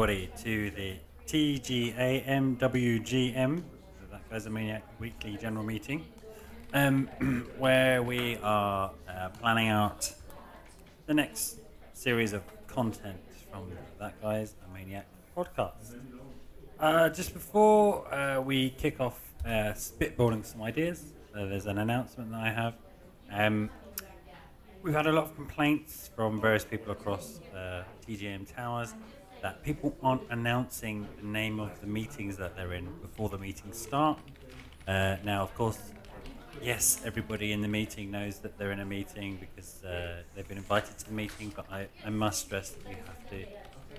everybody to the TGAMWGM, that maniac weekly general meeting, um, where we are uh, planning out the next series of content from that guy's a maniac podcast. Uh, just before uh, we kick off uh, spitballing some ideas, uh, there's an announcement that I have. Um, we've had a lot of complaints from various people across uh, TGM Towers that people aren't announcing the name of the meetings that they're in before the meetings start. Uh, now, of course, yes, everybody in the meeting knows that they're in a meeting because uh, they've been invited to the meeting, but I, I must stress that you have to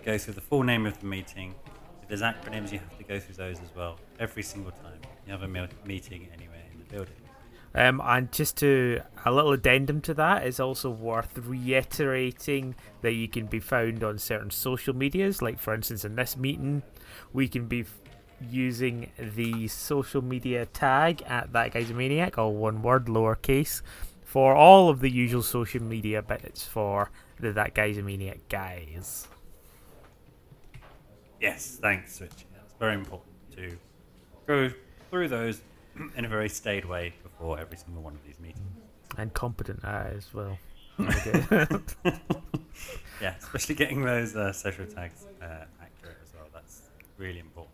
go through the full name of the meeting. If there's acronyms, you have to go through those as well every single time you have a meeting anywhere in the building. Um, and just to a little addendum to that is also worth reiterating that you can be found on certain social medias. Like for instance, in this meeting, we can be f- using the social media tag at that guy's a maniac, all one word, lowercase, for all of the usual social media bits for the that guy's a maniac guys. Yes, thanks, Richie. That's very important to go through those in a very staid way before every single one of these meetings. And competent uh, as well. yeah, especially getting those uh, social tags uh, accurate as well. That's really important.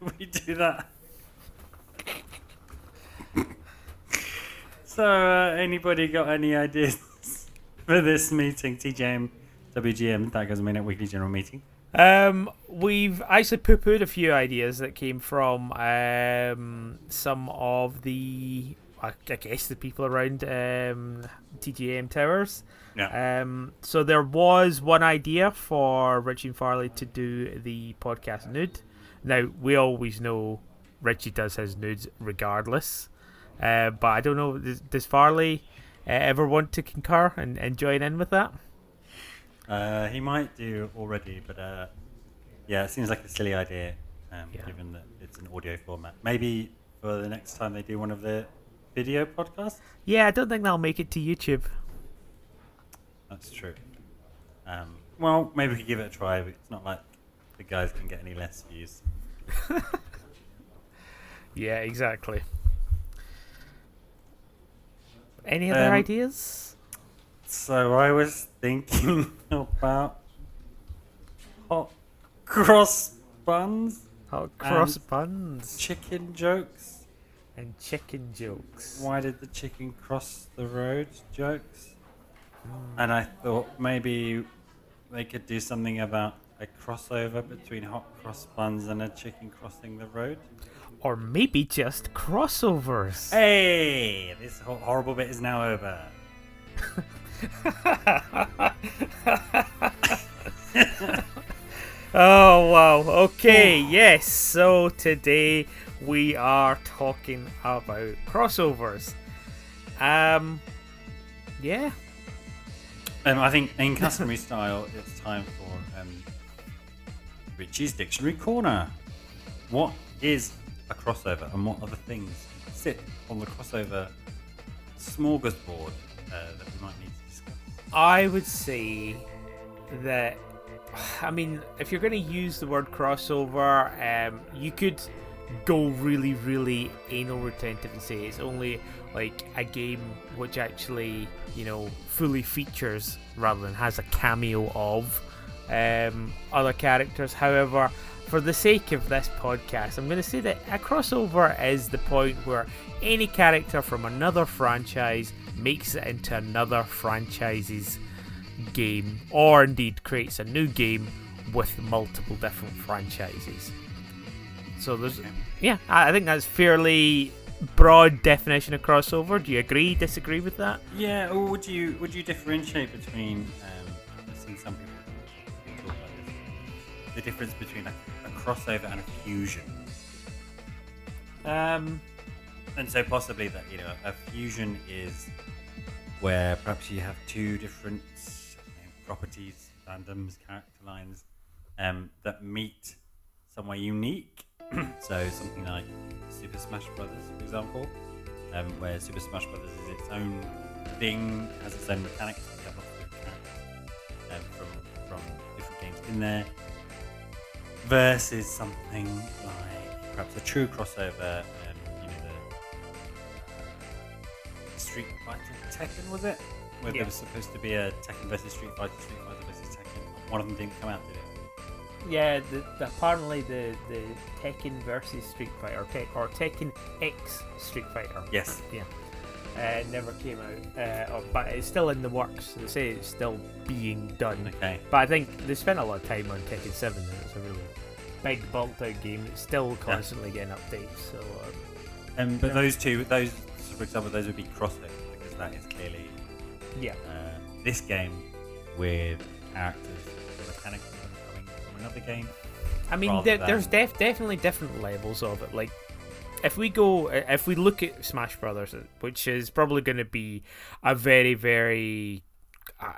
we do that. so, uh, anybody got any ideas for this meeting? TJM, WGM, that goes mean at weekly general meeting. Um, we've actually poo pooed a few ideas that came from um, some of the, I guess, the people around um, TGM Towers. Yeah. Um, so there was one idea for Richie and Farley to do the podcast nude. Now we always know Richie does his nudes regardless, uh, but I don't know does, does Farley uh, ever want to concur and, and join in with that? Uh, he might do already, but uh, yeah, it seems like a silly idea, um, Yeah. given that it's an audio format. Maybe for the next time they do one of the video podcasts. Yeah, I don't think they'll make it to YouTube. That's true. Um, well, maybe we could give it a try. But it's not like the guys can get any less views. Yeah, exactly. Any other Um, ideas? So I was thinking about hot cross buns, Hot cross buns chicken jokes. and chicken jokes. Why did the chicken cross the road jokes? Hmm. And I thought maybe they could do something about a crossover between hot cross buns and a chicken crossing the road. Or maybe just crossovers. Hey, this ho- horrible bit is now over. Oh wow. Okay, yes. So today we are talking about crossovers. Um yeah. Um, I think in customary style, it's time for um, Richie's Dictionary Corner. What is a crossover, and what other things sit on the crossover smorgasbord uh, that we might need? I would say that I mean, if you're going to use the word crossover, um, you could go really, really anal retentive and say it's only like a game which actually, you know, fully features rather than has a cameo of um, other characters. However, for the sake of this podcast, I'm going to say that a crossover is the point where any character from another franchise makes it into another franchise's game, or indeed creates a new game with multiple different franchises. So there's, yeah, I I think that's fairly broad definition of crossover. Do you agree? Disagree with that? Yeah, or would you would you differentiate between? Um, I've seen some people talk about this. The difference between a, a crossover and a fusion. Um, And so possibly that you know a fusion is where perhaps you have two different you know, properties, randoms, character lines um, that meet somewhere unique. so something like Super Smash Brothers, for example, um, where Super Smash Brothers is its own thing, has its own mechanics. You have lots of characters um, from from different games in there. versus something like perhaps a true crossover. Street Fighter Tekken was it? Where Yeah. there was supposed to be a Tekken versus Street Fighter, Street Fighter versus Tekken. One of them didn't come out, did it? Yeah, the, the, apparently the, the Tekken versus Street Fighter, or, Tek- or Tekken X Street Fighter. Yes. Yeah. Uh, never came out, uh, or, but it's still in the works. They say it's still being done. Okay. But I think they spent a lot of time on Tekken 7, and it's a really big, bulked out game. It's still constantly getting updates, so. Um, Um, but Yeah. those two, those, for example, those would be crossovers because that is clearly yeah. uh, this game with characters mechanically coming from another game. I mean, there, than- there's def- definitely different levels of it. Like, if we go, if we look at Smash Brothers, which is probably going to be a very, very uh,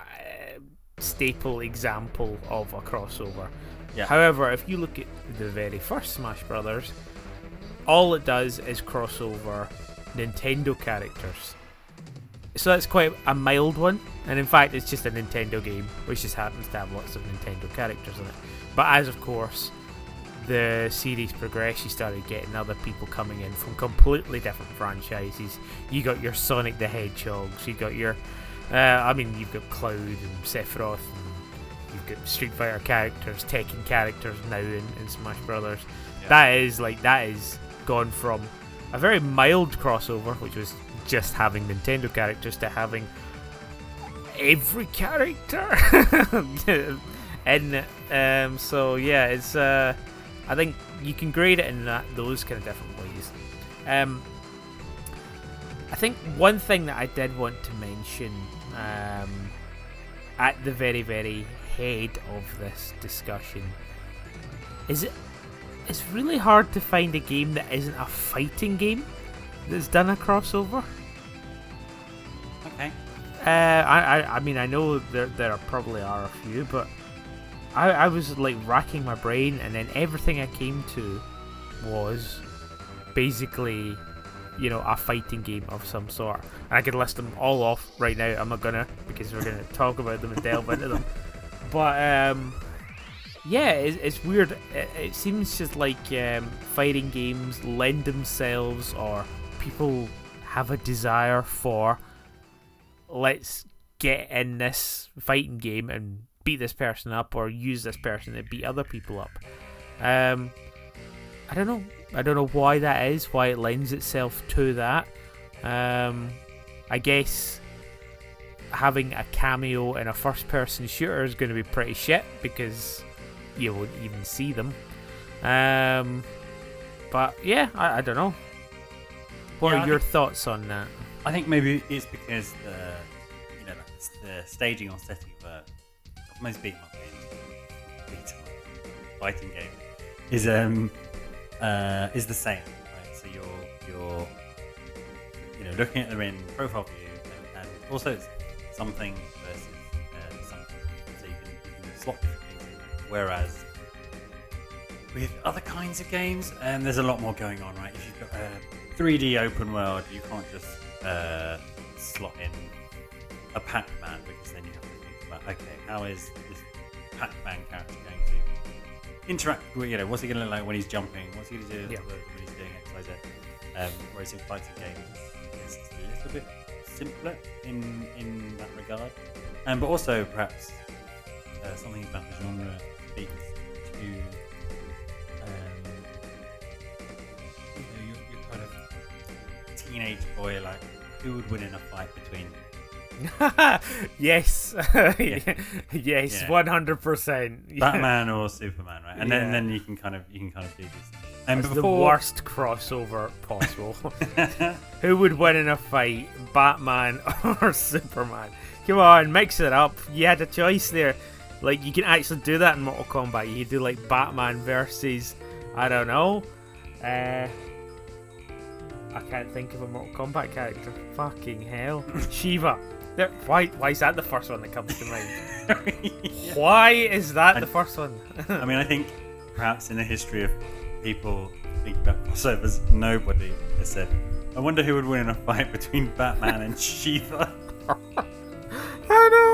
staple example of a crossover. Yeah. However, if you look at the very first Smash Brothers, all it does is cross over Nintendo characters. So that's quite a mild one, and in fact, it's just a Nintendo game, which just happens to have lots of Nintendo characters in it. But as of course, the series progressed, you started getting other people coming in from completely different franchises. You got your Sonic the Hedgehogs, you got your, uh, I mean, you've got Cloud and Sephiroth, and you've got Street Fighter characters, Tekken characters now in, in Smash Brothers. Yeah. That is like that is gone from a very mild crossover, which was just having Nintendo characters, to having every character. and um, so yeah, it's uh, I think you can grade it in that those kind of different ways. Um, I think one thing that I did want to mention um, at the very very head of this discussion is it it's really hard to find a game that isn't a fighting game that's done a crossover. Okay. Uh, I, I, I mean, I know there there are probably are a few, but I, I was like racking my brain, and then everything I came to was basically, you know, a fighting game of some sort. And I could list them all off right now. I'm not gonna because we're gonna talk about them and delve into them. But um, yeah, it's, it's weird. It, it seems just like um, fighting games lend themselves, or people have a desire for let's get in this fighting game and beat this person up or use this person to beat other people up. Um, I don't know. I don't know why that is, why it lends itself to that. Um, I guess having a cameo in a first person shooter is going to be pretty shit because you won't even see them. Um, but yeah, I, I don't know. What Yeah, are I your think- thoughts on that? I think maybe it's because the you know the staging or setting of a most beat 'em up games, beat 'em up fighting game, is um uh is the same. Right, so you're you're you know looking at them in profile view, and, and also it's something versus uh, something, so you can, you can slot different things in. Whereas with other kinds of games, um, there's a lot more going on, right? If you've got a 3D open world, you can't just uh, slot in a Pac-Man because then you have to think about, okay, how is this Pac-Man character going to interact with, you know, what's he going to look like when he's jumping? What's he going to do Yeah. when he's doing X, Y, Z? Um, whereas in fighting games, it's a little bit simpler in in that regard. Um, but also perhaps uh, something about the genre speaks to um, you know, you're, you're kind of teenage boy, like who would win in a fight between yes, yes, Yeah. one hundred percent. Batman or Superman, right? And then Yeah. then you can kind of you can kind of do this. And It's the before worst crossover possible. Who would win in a fight, Batman or Superman? Come on, mix it up. You had a choice there. Like you can actually do that in Mortal Kombat. You do like Batman versus I don't know. Uh, I can't think of a Mortal Kombat character. Fucking hell, Sheeva. There, why? Why is that the first one that comes to mind? Yeah. Why is that I- the first one? I mean, I think perhaps in the history of people thinking about crossovers, nobody has said, "I wonder who would win in a fight between Batman and Sheeva." I know.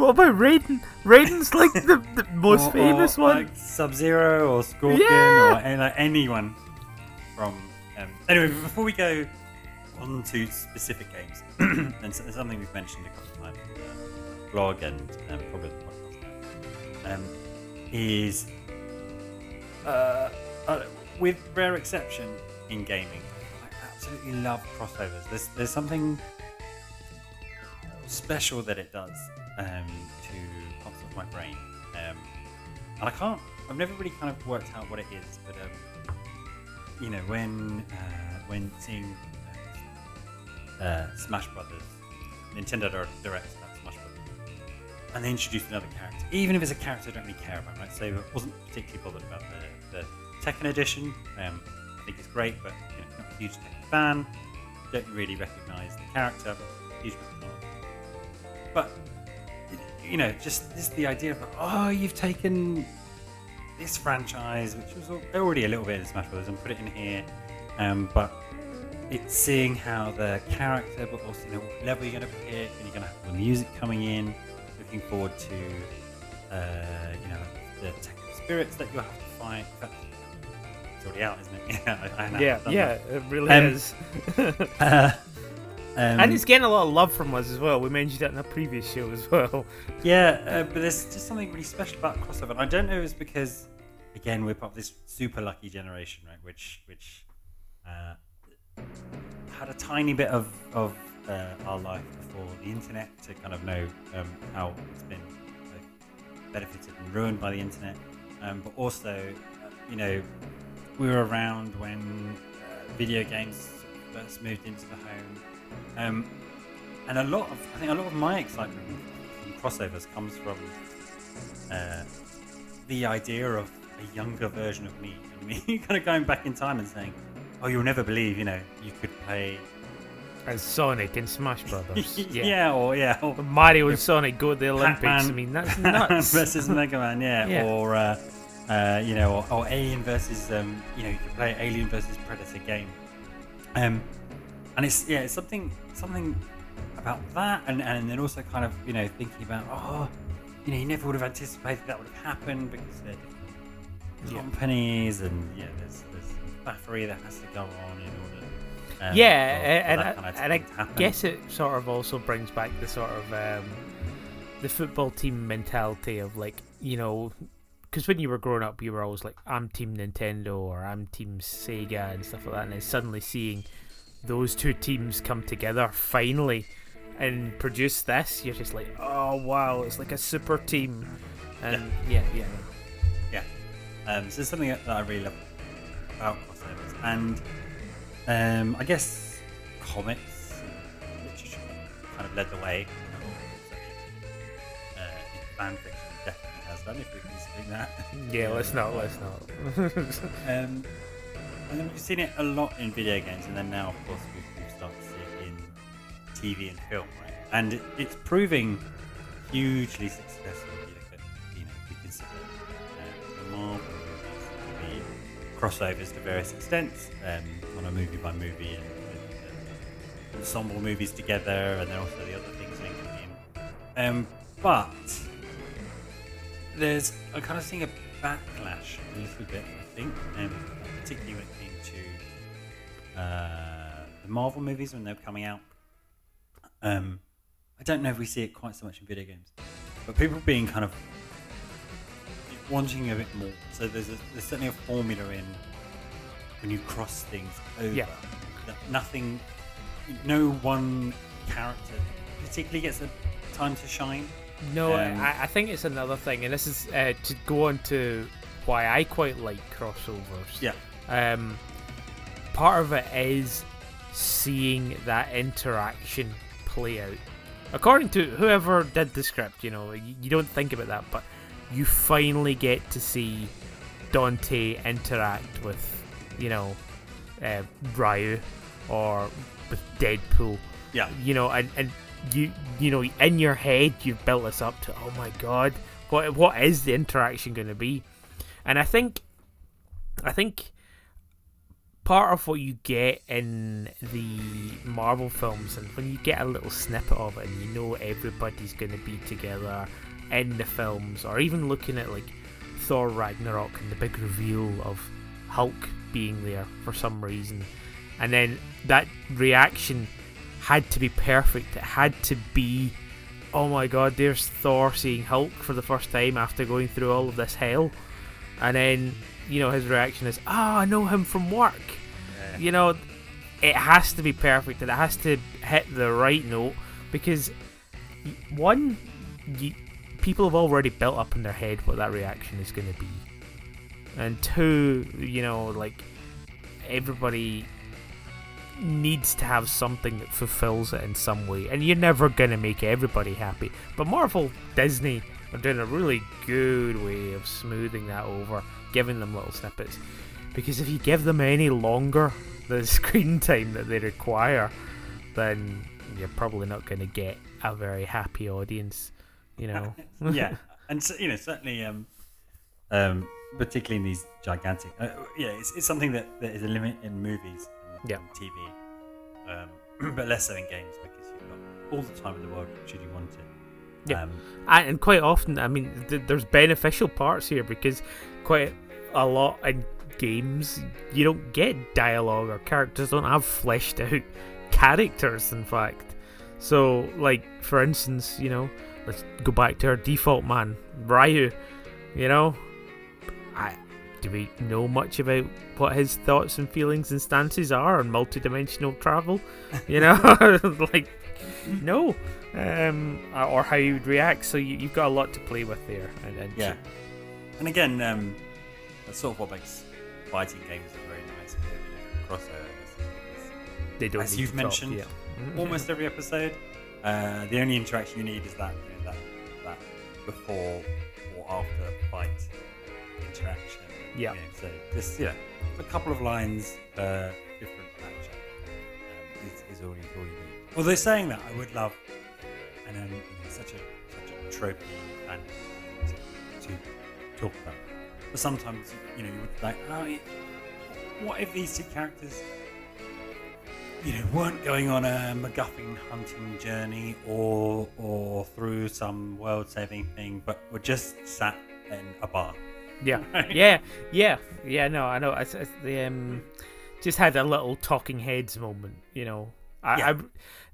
What about Raiden? Raiden's like the, the most or, famous or, one. like Sub Zero or Scorpion Yeah. or any, like, anyone from. Um, anyway, before we go on to specific games, and something we've mentioned a couple of times in the blog and um, probably the podcast um, is uh, uh, with rare exception in gaming, I absolutely love crossovers. There's there's something special that it does um, to parts of my brain, um, and I can't. I've never really kind of worked out what it is, but um, you know, when uh, when seeing uh, uh, Smash Brothers, Nintendo Direct about Smash Brothers, and they introduce another character, even if it's a character I don't really care about, right? So I wasn't particularly bothered about the, the Tekken edition. Um, I think it's great, but you know, not a huge Tekken fan. Don't really recognise the character. Huge. But you know, just this the idea of oh, you've taken this franchise, which was already a little bit in Smash Brothers, and put it in here. Um, but it's seeing how the character, but also you know what level you're going to pick, and you're going to have the music coming in. Looking forward to uh, you know the technical spirits that you'll have to fight. It's already out, isn't it? Yeah, I, I yeah, yeah, it really Um, is. Uh, um, and it's getting a lot of love from us as well. We mentioned that in a previous show as well. Yeah, uh, but there's just something really special about crossover. And I don't know if it's because, again, we're part of this super lucky generation, right? Which which uh, had a tiny bit of of uh, our life before the internet to kind of know um, how it's been like, benefited and ruined by the internet. Um, but also, uh, you know, we were around when uh, video games first moved into the home. Um, and a lot of I think a lot of my excitement from crossovers comes from uh, the idea of a younger version of me and me kind of going back in time and saying, "Oh, you'll never believe, you know, you could play As Sonic in Smash Brothers. yeah. or yeah, or Mario and Sonic go to the Olympics. I Pac-Man mean, that's nuts. versus Mega Man, yeah, Yeah. or uh, uh, you know, or, or Alien versus um, you know, you could play Alien versus Predator game, um, and it's yeah, it's something something about that, and and then also kind of you know thinking about oh, you know, you never would have anticipated that would have happened because they're Yeah. companies, and yeah, there's there's buffery that has to go on in order. um, yeah, for- for and, I, kind of and I happen. guess it sort of also brings back the sort of um, the football team mentality of like you know because when you were growing up you were always like I'm team Nintendo or I'm team Sega and stuff like that and then suddenly seeing those two teams come together finally and produce this you're just like oh wow it's like a super team and yeah yeah, Yeah. Um, so it's something that, that I really love about crossovers. And um, I guess comics literature kind of led the way. Uh, fan fiction definitely has done, if we can speak that. yeah let's not let's not Um, and we've seen it a lot in video games, and then now, of course, we've, started to see it in TV and film, right? And it's proving hugely successful. If you look at, you know, if you consider uh, the Marvel movies, the crossovers to various extents um, on a movie by movie and, ensemble movies together, and then also the other things linking in. Um, but there's I'm kind of seeing a backlash a little bit, I think, um, particularly when it came to uh, the Marvel movies when they were coming out. Um, I don't know if we see it quite so much in video games, but people being kind of wanting a bit more. So there's a, there's certainly a formula in when you cross things over. Yeah. That nothing, no one character particularly gets a time to shine. No, Um, I, I think it's another thing, and this is uh, to go on to why I quite like crossovers. Yeah. Um, part of it is seeing that interaction play out. According to whoever did the script, you know, you, you don't think about that, but you finally get to see Dante interact with, you know, uh, Ryu or with Deadpool Yeah. you know, and, and you you know in your head you've built this up to oh my god, what what is the interaction going to be? And I think I think part of what you get in the Marvel films, and when you get a little snippet of it, and you know everybody's going to be together in the films, or even looking at like Thor Ragnarok and the big reveal of Hulk being there for some reason, and then that reaction had to be perfect. It had to be, oh my god, there's Thor seeing Hulk for the first time after going through all of this hell, and then you know his reaction is, oh, I know him from work. Yeah. You know, it has to be perfect and it has to hit the right note because one, you, people have already built up in their head what that reaction is going to be, and two, you know, like everybody needs to have something that fulfills it in some way, and you're never gonna make everybody happy. But Marvel, Disney are doing a really good way of smoothing that over, giving them little snippets. Because if you give them any longer the screen time that they require, then you're probably not going to get a very happy audience. You know. yeah, and so, you know certainly, um, um, particularly in these gigantic, uh, yeah, it's, it's something that, that is a limit in movies and, Yeah. and TV, um, but less so in games because you've got all the time in the world should you want it. Yeah. Um, and, and quite often, I mean, th- there's beneficial parts here because quite a lot in games you don't get dialogue or characters don't have fleshed out characters. In fact, so like for instance, you know, let's go back to our default man, Ryu. You know, I do we know much about what his thoughts and feelings and stances are on multidimensional travel? You know, like no um, or how you would react. So you, you've got a lot to play with there. And, and yeah, and again, um, that's sort of what makes fighting games very nice. Crossovers. because they don't. as you've talk, mentioned, yeah. almost every episode. Uh, the only interaction you need is that you know, that that before or after fight interaction. Yeah. You know, so just yeah, a couple of lines per different matchup um, is, is all, you, all you need. Although saying that, I would love, and um, such a such a tropey and to, to talk about. But sometimes you know you would like, oh, what if these two characters you know, weren't going on a MacGuffin hunting journey or or through some world-saving thing, but were just sat in a bar. Yeah, yeah, yeah, yeah. No, I know. It's, it's the um, just had a little talking heads moment. You know, I, Yeah. I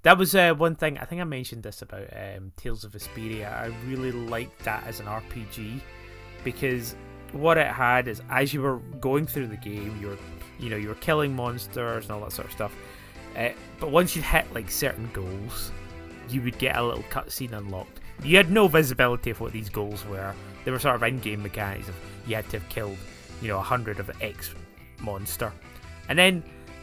that was uh, one thing. I think I mentioned this about um, Tales of Vesperia. I really liked that as an RPG because what it had is as you were going through the game, you're you know, you were killing monsters and all that sort of stuff. Uh, but once you hit like certain goals, you would get a little cutscene unlocked. You had no visibility of what these goals were. They were sort of in-game mechanics of you had to have killed, you know, a hundred of X monster, and then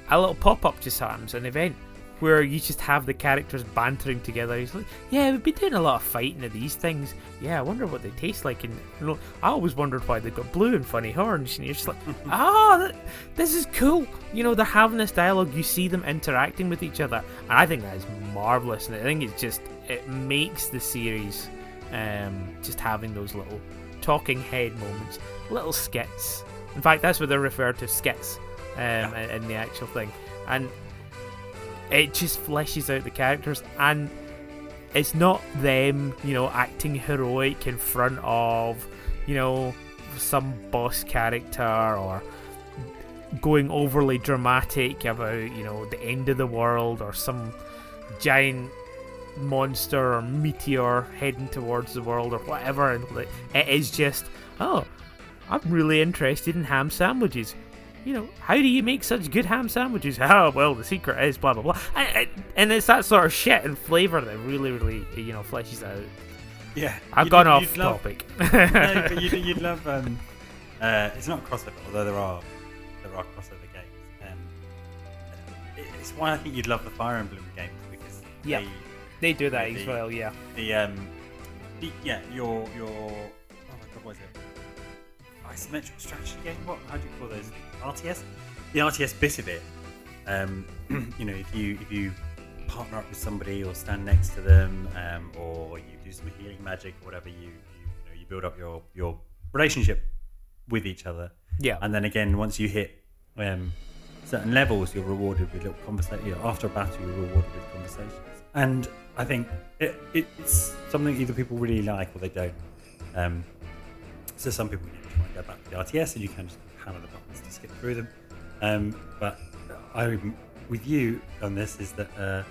a little pop-up just happens, an event where you just have the characters bantering together. He's like, "Yeah, we've been doing a lot of fighting of these things. Yeah, I wonder what they taste like." And you know, I always wondered why they've got blue and funny horns. And you're just like, "Ah, th- this is cool." You know, they're having this dialogue. You see them interacting with each other, and I think that is marvelous. And I think it's just it makes the series um, just having those little talking head moments, little skits. In fact, that's what they're referred to skits um, in, in the actual thing, and it just fleshes out the characters and it's not them, you know, acting heroic in front of, you know, some boss character or going overly dramatic about, you know, the end of the world or some giant monster or meteor heading towards the world or whatever. It is just, oh, I'm really interested in ham sandwiches. You know, how do you make such good ham sandwiches? Oh, well, the secret is blah blah blah. And, and- and it's that sort of shit and flavour that really, really, you know, fleshes out. Yeah, I've gone off love- topic. no, but you'd, you'd love. Um, uh, it's not crossover, although there are there are crossover games. Um, it's why I think you'd love the Fire Emblem games because Yeah. they, they do that The- as well, yeah. the um, the, yeah, your your oh my god, what is it? Isometric strategy game. What? How do you call those? RTS. The RTS bit of it. Um, you know, if you if you partner up with somebody or stand next to them, um, or you do some healing magic or whatever, you you, you know you build up your your relationship with each other. Yeah. And then again, once you hit um, certain levels, you're rewarded with little conversation. You know, after a battle, you're rewarded with conversations. And I think it, it, it's something either people really like or they don't. Um, so some people you know, want to go back to the RTS and you can just hammer the buttons to skip through them. Um, but I, with you on this, is that uh,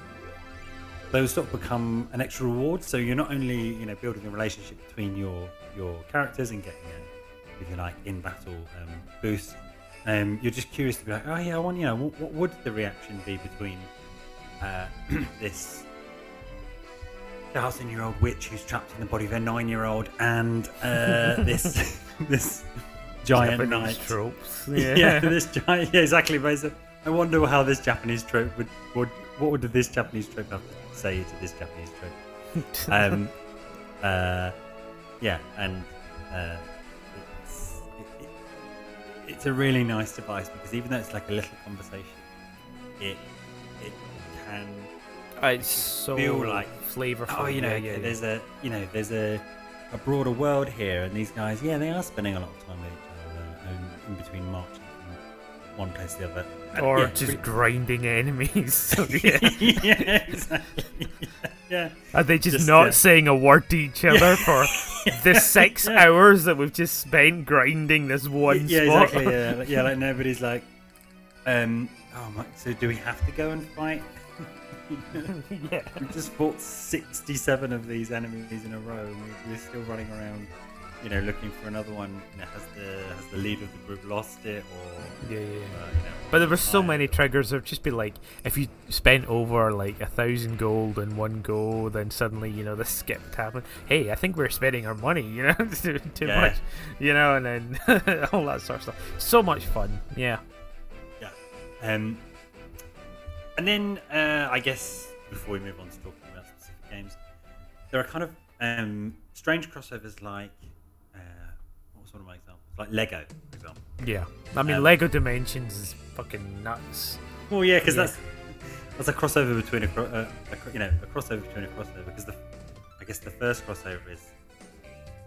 those sort of become an extra reward. So you're not only you know building a relationship between your your characters and getting a, if you like, in battle um, boost. Um, you're just curious to be like, oh yeah, I want you know, what, what would the reaction be between uh, this thousand-year-old witch who's trapped in the body of a nine-year-old and uh, this this giant Japanese knight. tropes. Yeah. Yeah. this giant. Yeah, exactly. Basically, I wonder how this Japanese trope would, would what would this Japanese trope have to say to this Japanese trope? um, uh, yeah, and uh, it's it, it, it's a really nice device because even though it's like a little conversation, it it can Uh, it's so feel like- flavorful. oh you know yeah, yeah, yeah. there's a you know there's a a broader world here, and these guys yeah they are spending a lot of time with each other in between marching from one place to the other. And, or yeah, just pretty- grinding enemies. So, yeah. yeah, exactly. Yeah. Are they just, Just, not saying a word to each other for the six hours that we've just spent grinding this one yeah, spot? exactly. Yeah, like, yeah, like nobody's like, um, oh my, so do we have to go and fight? yeah. we just fought sixty-seven of these enemies in a row, and we're still running around, you know, looking for another one. You know, has the has the leader of the group lost it, or Yeah, yeah, uh, you know, But there were so many triggers. There'd just be like, if you spent over like a thousand gold in one go, then suddenly you know this skipped happened. Hey, I think we're spending our money, you know, too, too Yeah. much, you know, and then all that sort of stuff. So much fun, yeah. Yeah. Um, and then uh, I guess before we move on to talking about specific games, there are kind of um, strange crossovers like one of my examples? Like Lego, for example. Yeah, I mean, Um, Lego Dimensions is fucking nuts. Well, yeah, because Yeah. that's that's a crossover between a, cro- uh, a you know a crossover between a crossover because the I guess the first crossover is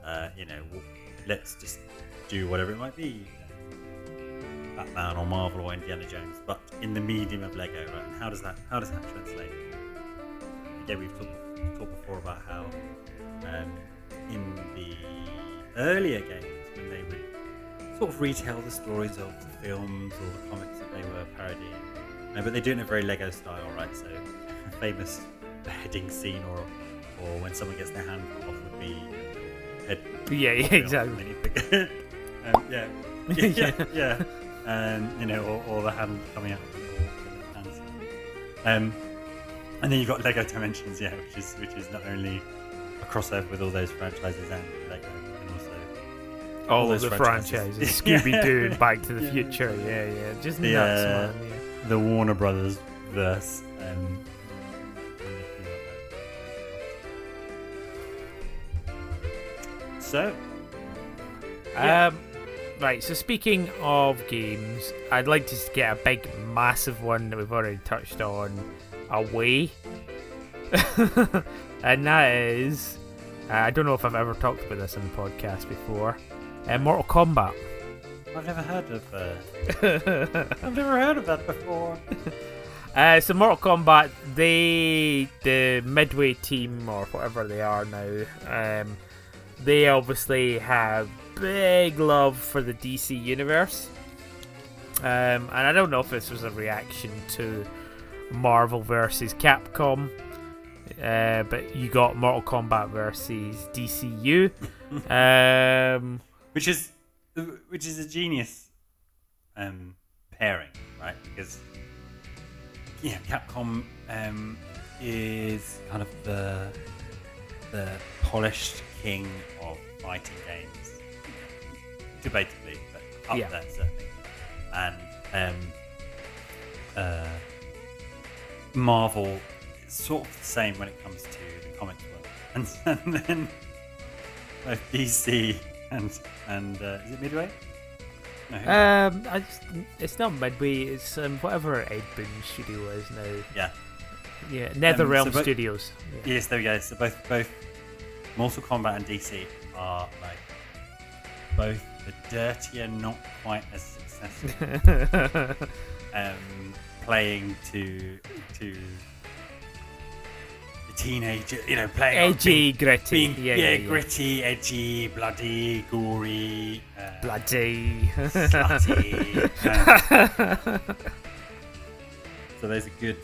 uh, you know let's just do whatever it might be. you know, Batman or Marvel or Indiana Jones, but in the medium of Lego, right? And how does that how does that translate? Again, we've talked, talked before about how um, in the earlier games when they would sort of retell the stories of the films or the comics that they were parodying. No, but they do it in a very Lego style, right? So, a famous beheading scene or or when someone gets their hand cut off would be head. Yeah, yeah, exactly. um, yeah. yeah, yeah, yeah. And you know, or, or the hand coming out of the. Um, and then you've got Lego Dimensions, yeah, which is which is not only a crossover with all those franchises and Lego, All, those the franchises. franchises, Scooby Doo and Back to the Yeah. Future, yeah, yeah, just The, nuts, uh, man. Yeah. the Warner Brothers verse. Um, so. Um, right. So speaking of games, I'd like to get a big, massive one that we've already touched on away, and that is uh, I don't know if I've ever talked about this on the podcast before. Uh, Mortal Kombat. I've never heard of. Uh, I've never heard of that before. Uh, so Mortal Kombat, they the Midway team or whatever they are now, um, they obviously have big love for the DC universe, um, and I don't know if this was a reaction to Marvel versus Capcom, uh, but you got Mortal Kombat versus DCU. um, which is which is a genius um, pairing, right? Because yeah, Capcom um, is kind of the the polished king of fighting games, debatably, but up Yeah. there certainly. And um, uh, Marvel is sort of the same when it comes to the comics world, and, and then both DC and and uh, is it Midway? No, um, I just, it's not Midway. It's um, whatever Ed Boon studio is now. yeah. Yeah, NetherRealm Um, so Studios. Yeah. Yes, there we go. So both both Mortal Kombat and DC are like both the dirtier, not quite as successful. um, playing to to teenager, you know, playing Edgy, being, gritty. being- yeah, yeah, yeah, gritty, edgy, bloody, gory, uh, Bloody. slutty. um, so there's a good,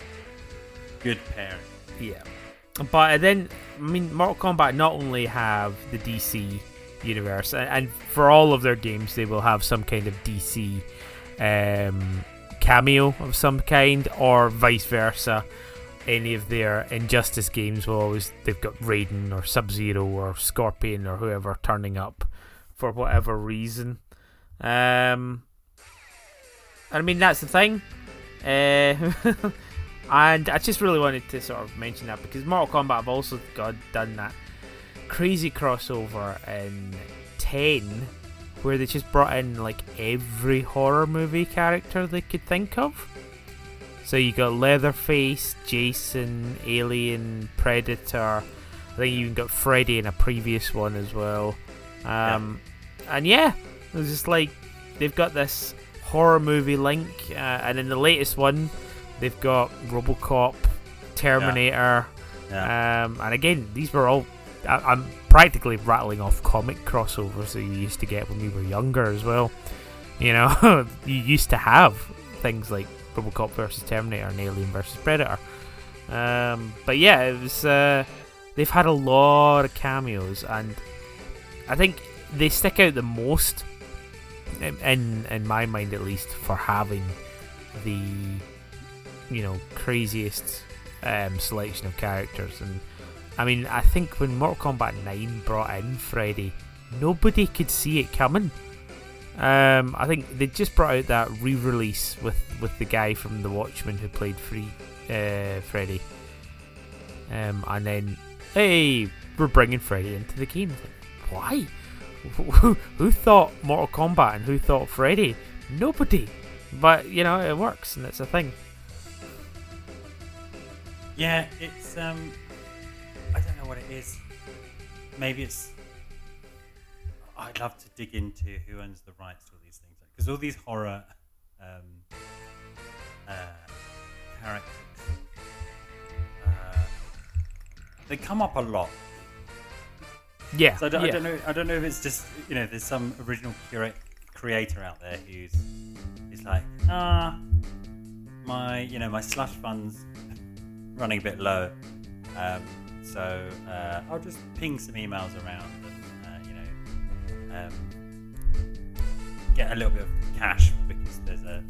good pairing. Yeah. But then, I mean, Mortal Kombat not only have the DC universe, and, and for all of their games, they will have some kind of DC um, cameo of some kind, or vice versa. Any of their Injustice games will always, they've got Raiden or Sub Zero or Scorpion or whoever turning up for whatever reason. Um, I mean, that's the thing. Uh, And I just really wanted to sort of mention that because Mortal Kombat have also got done that crazy crossover in 10 where they just brought in like every horror movie character they could think of. So you got Leatherface, Jason, Alien, Predator. I think you even got Freddy in a previous one as well. Um, And yeah, it was just like they've got this horror movie link, uh, and in the latest one, they've got RoboCop, Terminator, Yeah. um, and again, these were all. I, I'm practically rattling off comic crossovers that you used to get when we were younger as well. You know, you used to have things like RoboCop versus Terminator and Alien versus Predator. Um, but yeah, it was. Uh, they've had a lot of cameos, and I think they stick out the most, in in, my mind at least, for having the you know craziest um, selection of characters. And I mean, I think when Mortal Kombat 9 brought in Freddy, nobody could see it coming. Um, I think they just brought out that re-release with, with the guy from The Watchmen who played Free uh, Freddy, um, and then hey, we're bringing Freddy into the game. Why? Who, who thought Mortal Kombat and who thought Freddy? Nobody. But you know it works and it's a thing. Yeah, it's um, I don't know what it is. Maybe it's. I'd love to dig into who owns the rights to all these things because all these horror um, uh, characters, uh, they come up a lot. Yeah. So I don't, yeah. I don't know. I don't know if it's just you know there's some original cura- creator out there who's who's like ah my you know my slush funds running a bit low, um, so uh, I'll just ping some emails around um, get a little bit of cash because there's a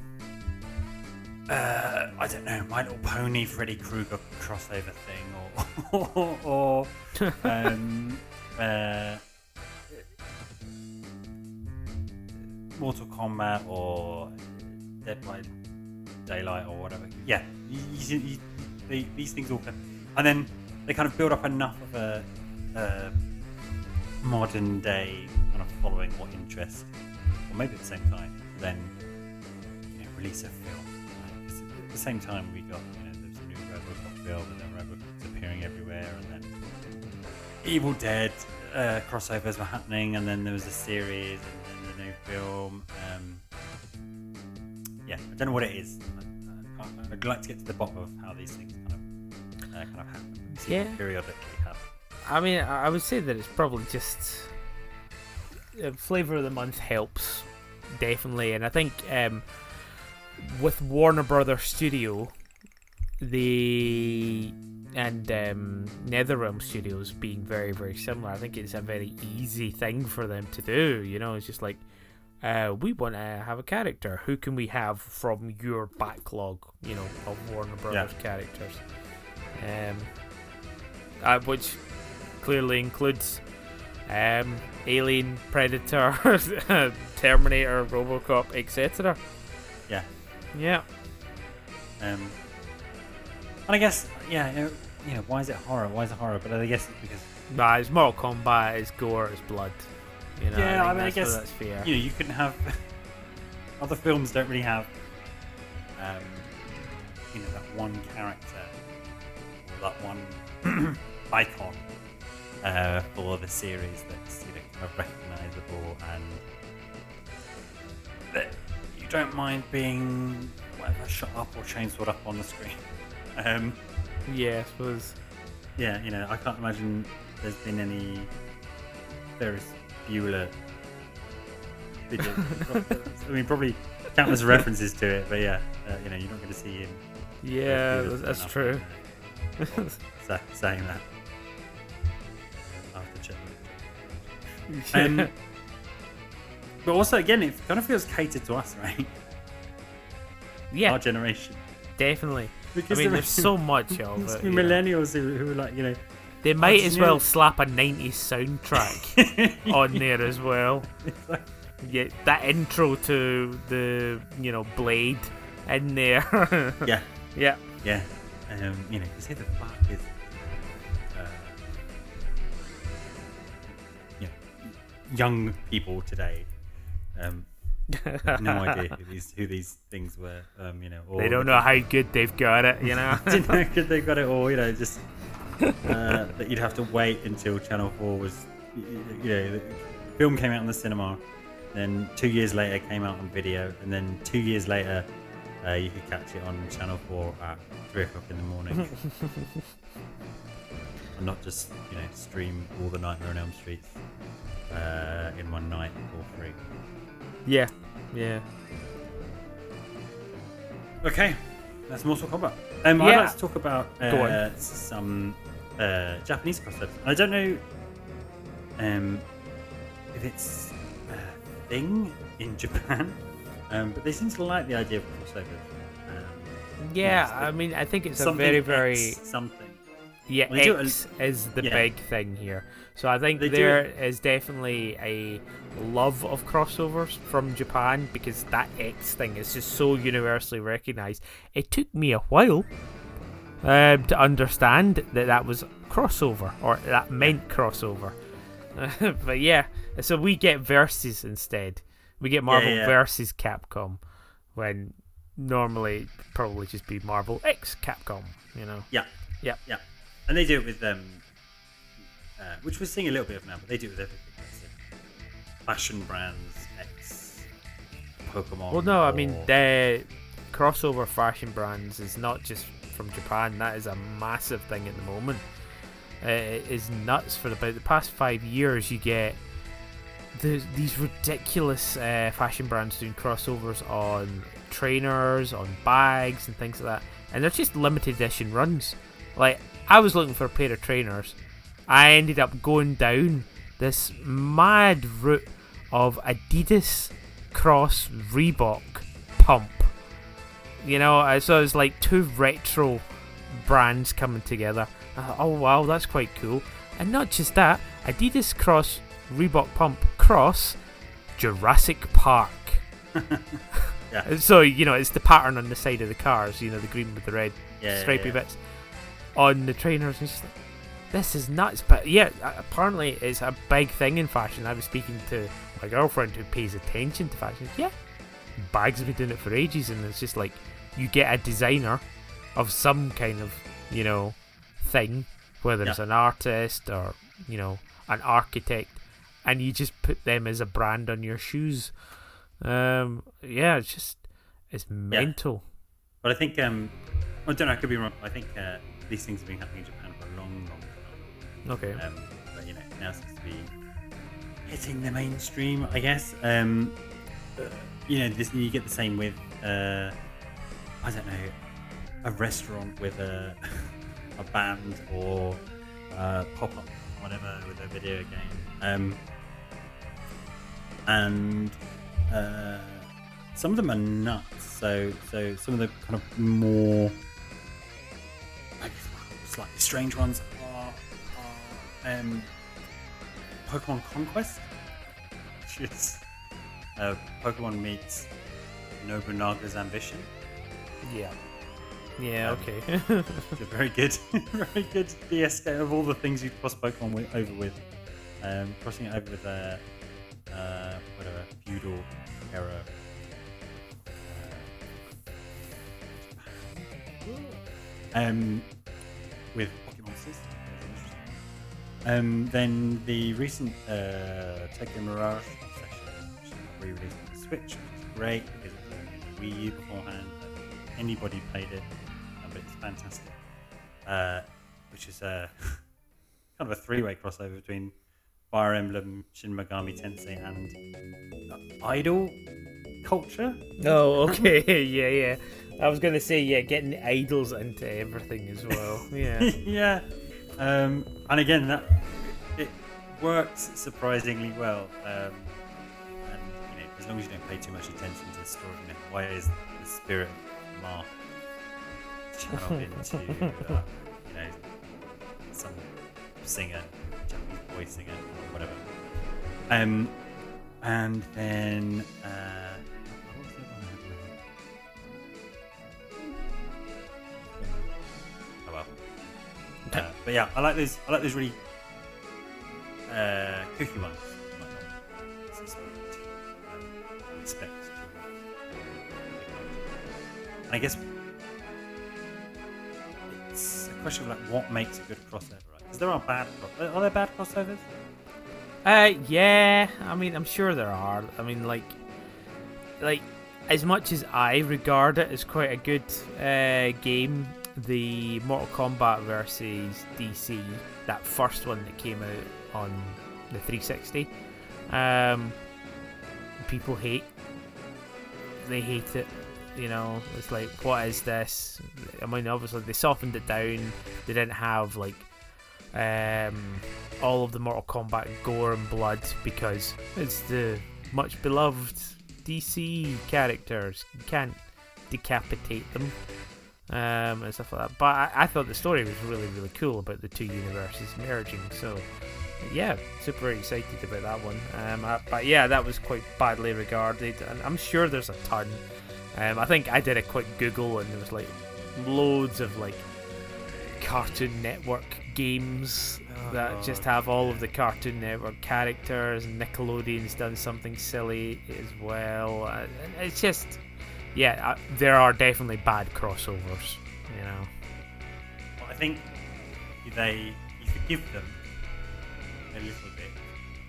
uh, I don't know My Little Pony Freddy Krueger crossover thing or or, or um, uh, Mortal Kombat or Dead by Daylight or whatever. Yeah, you, you, you, they, these things all come, and then they kind of build up enough of a, a modern day kind of following or interest, or maybe at the same time, then you know, release a film. Like, at the same time, we got you know there's a new RoboCop film, and then RoboCop's appearing everywhere, and then Evil Dead uh, crossovers were happening, and then there was a series, and then the new film. Um, yeah, I don't know what it is. I, I'd like to get to the bottom of how these things kind of uh, kind of happen. Yeah. periodically. I mean, I would say that it's probably just uh, flavor of the month helps definitely, and I think um, with Warner Brothers Studio, the and um, NetherRealm Studios being very very similar, I think it's a very easy thing for them to do. You know, it's just like. Uh, we want to have a character. Who can we have from your backlog, you know, of Warner Brothers characters? Um, uh, which clearly includes um, Alien, Predator, Terminator, RoboCop, etc. Yeah. Yeah. Um, and I guess, yeah, you know, you know, why is it horror? Why is it horror? But I guess it's because Nah, it's Mortal Kombat, it's gore, it's blood. You know, Yeah, I, I mean, I think that's where guess, that's fair. you know, you can have other films don't really have, um, you know, that one character, that one icon uh, for the series that's you know kind of recognizable and that you don't mind being whatever shot up or chainsawed up on the screen. Um, Yeah, I suppose. yeah, you know, I can't imagine there's been any Ferris Bueller videos. I mean, probably countless references to it, but yeah, uh, you know, you're not going to see him. Yeah, that's true. saying that. Checking. Um, but also, again, it kind of feels catered to us, right? yeah, Our generation. definitely. Because I Because mean, there's so much of it. millennials who, who are like, you know, They might as well slap a 90s soundtrack on there as well. like, Yeah, that intro to the, you know, Blade in there. yeah, yeah. yeah. Um, you know, you say the fuck is, young people today. Um, have no idea who these who these things were. Um, you know, or They don't know how good they've got it, you know? didn't know because they got it all. You know, just uh, that you'd have to wait until Channel Four was, you know, the film came out in the cinema, then two years later came out on video, and then two years later uh, you could catch it on Channel Four at three o'clock in the morning, and not just you know stream all the Nightmare on Elm Streets uh, in one night for free. yeah, yeah. Okay, that's Mortal Kombat. Um, I'd like to talk about uh, some uh, Japanese crossovers. I don't know um, if it's a thing in Japan, um, but they seem to like the idea of crossovers. Um, Yeah, Yes, I mean, I think it's a very, very. X something. Yeah, Well, they do it a- X is the Yeah. big thing here. So I think They do there is definitely a love of crossovers from Japan because that X thing is just so universally recognized. It took me a while um, to understand that that was crossover or that meant crossover. but yeah, so we get versus instead. We get Marvel yeah. versus Capcom when normally probably just be Marvel X Capcom, you know. Yeah, Yeah. yeah, and they do it with um, uh, which we're seeing a little bit of now, but they do it with everything. Fashion brands, X, Pokemon. Well, no, I mean or- the crossover fashion brands is not just from Japan. That is a massive thing at the moment. Uh, it is nuts. For about the past five years, you get the, these ridiculous uh, fashion brands doing crossovers on trainers, on bags, and things like that. And they're just limited edition runs. Like I was looking for a pair of trainers. I ended up going down this mad route of Adidas cross Reebok pump. You know, uh, so it's like two retro brands coming together. Thought, oh wow, that's quite cool. And not just that, Adidas cross Reebok pump cross Jurassic Park. Yeah. So you know, it's the pattern on the side of the cars. You know, the green with the red yeah, yeah, stripy yeah. bits on the trainers. And just like, this is nuts. But yeah, apparently it's a big thing in fashion. I was speaking to my girlfriend who pays attention to fashion. Yeah, bags have been doing it for ages, and it's just like you get a designer of some kind of you know thing, whether it's an artist or you know an architect, and you just put them as a brand on your shoes. Um, yeah, it's just it's mental. But I think um, I don't know. I could be wrong. I think uh, these things have been happening in Japan for a long, long Okay. Um, but you know, now seems to be hitting the mainstream. I guess. Um, you know, this you get the same with uh, I don't know, a restaurant with a a band or uh, pop up whatever with a video game. Um, and uh, some of them are nuts. So, so some of the kind of more, I guess, slightly strange ones um, Pokemon Conquest, which is uh, Pokemon meets Nobunaga's Ambition. Yeah. Yeah. Um, Okay. It's a very good, very good DS game of all the things you cross Pokemon with, over with. Um, crossing it over with a uh, whatever feudal era. Uh, um, with Pokemon Monsters. Um, then the recent uh, Tokyo Mirage session, which is re-released on the Switch, which is great because it was on Wii U beforehand. Anybody played it, uh, but it's fantastic. Uh, which is a kind of a three-way crossover between Fire Emblem, Shin Megami Tensei, and idol culture. Oh, okay, yeah, yeah. I was gonna say, yeah, getting idols into everything as well. Yeah. yeah. Um, and again, that it works surprisingly well. Um, and you know, as long as you don't pay too much attention to the story, you know, why is the spirit of Mark channeled into uh, you know some singer, Japanese boy singer, or whatever. Um, and then. Uh, but yeah, I like those. I like those really uh, kooky ones. I guess it's a question of like what makes a good crossover, right? Because there are bad. Are there bad crossovers? Uh, yeah. I mean, I'm sure there are. I mean, like, like as much as I regard it as quite a good uh, game, the Mortal Kombat versus DC, that first one that came out on the 360, um, people hate. They hate it. You know, it's like, what is this? I mean, obviously they softened it down. They didn't have like um, all of the Mortal Kombat gore and blood because it's the much beloved DC characters. You can't decapitate them um, and stuff like that. But I, I thought the story was really, really cool about the two universes merging. So, yeah, super excited about that one. Um, I, but yeah, that was quite badly regarded, and I'm sure there's a ton. Um, I think I did a quick Google, and there was like loads of like Cartoon Network games that just have all of the Cartoon Network characters. and Nickelodeon's done something silly as well. Uh, It's just, yeah, uh, there are definitely bad crossovers. You know, Well, I think they you forgive them a little bit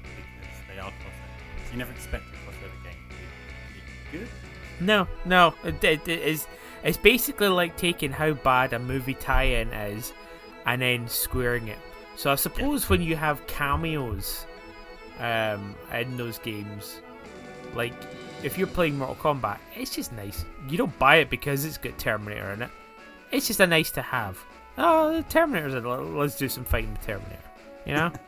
because they are crossovers. So you never expect a crossover game to be good. no, no, it, it, it is. It's basically like taking how bad a movie tie-in is, and then squaring it. So I suppose when you have cameos um, in those games, like if you're playing Mortal Kombat, it's just nice. You don't buy it because it's got Terminator in it. It's just a nice to have. Oh, the Terminator's in it. Let's do some fighting with Terminator. You know?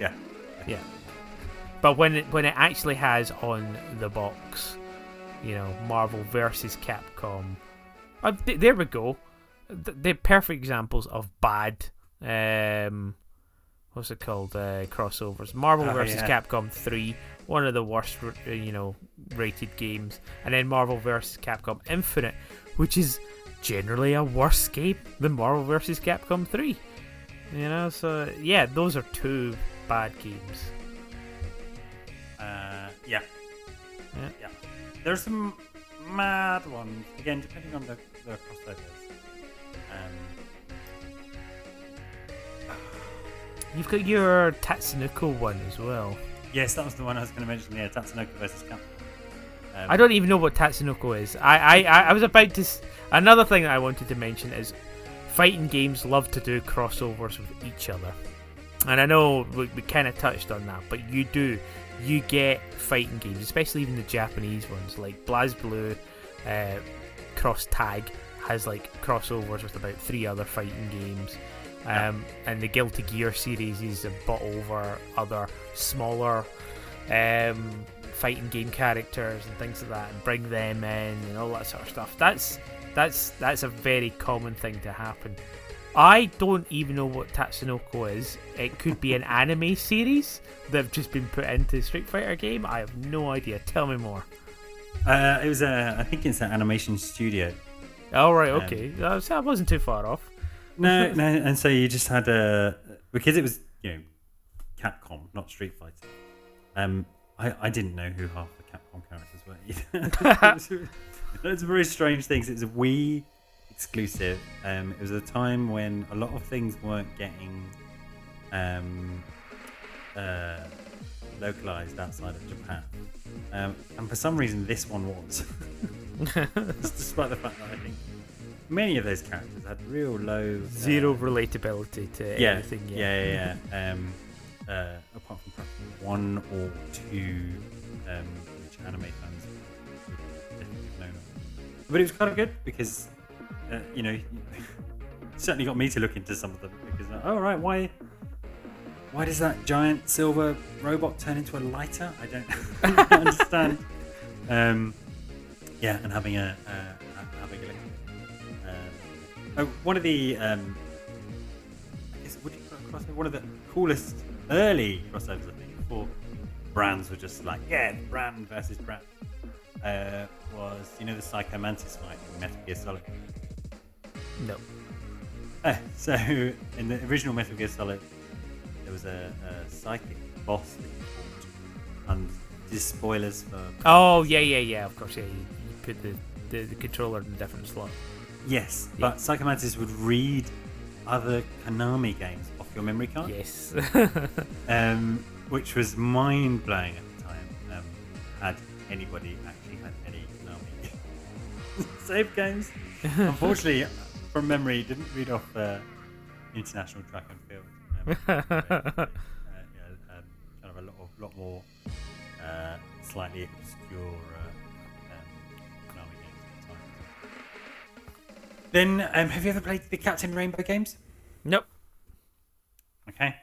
Yeah. yeah. But when it when it actually has on the box, you know, Marvel versus Capcom. Uh, th- there we go. Th- They're perfect examples of bad. Um, what's it called? Uh, crossovers. Marvel Oh, versus yeah. Capcom Three, one of the worst, uh, you know, rated games, and then Marvel vs. Capcom Infinite, which is generally a worse game than Marvel vs. Capcom Three. You know, so yeah, those are two bad games. Uh, yeah. Yeah. Yeah. There's some mad ones again, depending on the, the crossovers. Um, You've got your Tatsunoko one as well. Yes, that was the one I was going to mention. Yeah, Tatsunoko versus Capcom. Um, I don't even know what Tatsunoko is. I, I, I was about to. s- Another thing that I wanted to mention is fighting games love to do crossovers with each other. And I know we, we kind of touched on that, but you do. You get fighting games, especially even the Japanese ones, like BlazBlue, uh, Cross Tag has like crossovers with about three other fighting games. Um, and the Guilty Gear series is a bought over other smaller um, fighting game characters and things like that, and bring them in and all that sort of stuff. That's that's that's a very common thing to happen. I don't even know what Tatsunoko is. It could be an anime series that have just been put into a Street Fighter game. I have no idea. Tell me more. Uh, it was a, I think it's an animation studio. All right, Um, okay. Was- that wasn't too far off. No, no, and so you just had a because it was you know Capcom, not Street Fighter. Um, I, I didn't know who half the Capcom characters were. Either. it's, it's very strange thing. It's a Wii exclusive. Um, it was a time when a lot of things weren't getting um, uh, localized outside of Japan. Um, and for some reason, this one was. Despite the fact that I think many of those characters had real low. uh, Zero relatability to yeah, anything. yeah, yeah, yeah. um, uh, apart from perhaps one or two, um, which anime fans would known of. But it was kind of good because, uh, you know, certainly got me to look into some of them because, uh, oh right, why, why does that giant silver robot turn into a lighter? I don't, I don't understand. Um, yeah, and having a, uh, a. Uh, oh, one of the um, I guess would you put a crossover? One of the coolest early crossovers, I think, before brands were just like, yeah, brand versus brand. Uh, was you know the Psycho Mantis fight in Metal Gear Solid? No. Uh, so in the original Metal Gear Solid, there was a, a psychic boss that you fought, and spoilers for Oh yeah, yeah, yeah. Of course, yeah. You, you put the, the the controller in a different slot. Yes, Yeah. but Psycho Mantis would read other Konami games off your memory card. Yes. um, which was mind blowing at the time. Um, had anybody actually had any Konami save games? Unfortunately, from memory, didn't read off uh, international track and field. Um, uh, yeah, um, kind of a lot, of, lot more uh, slightly obscure Then, um, have you ever played the Captain Rainbow games? nope. Okay.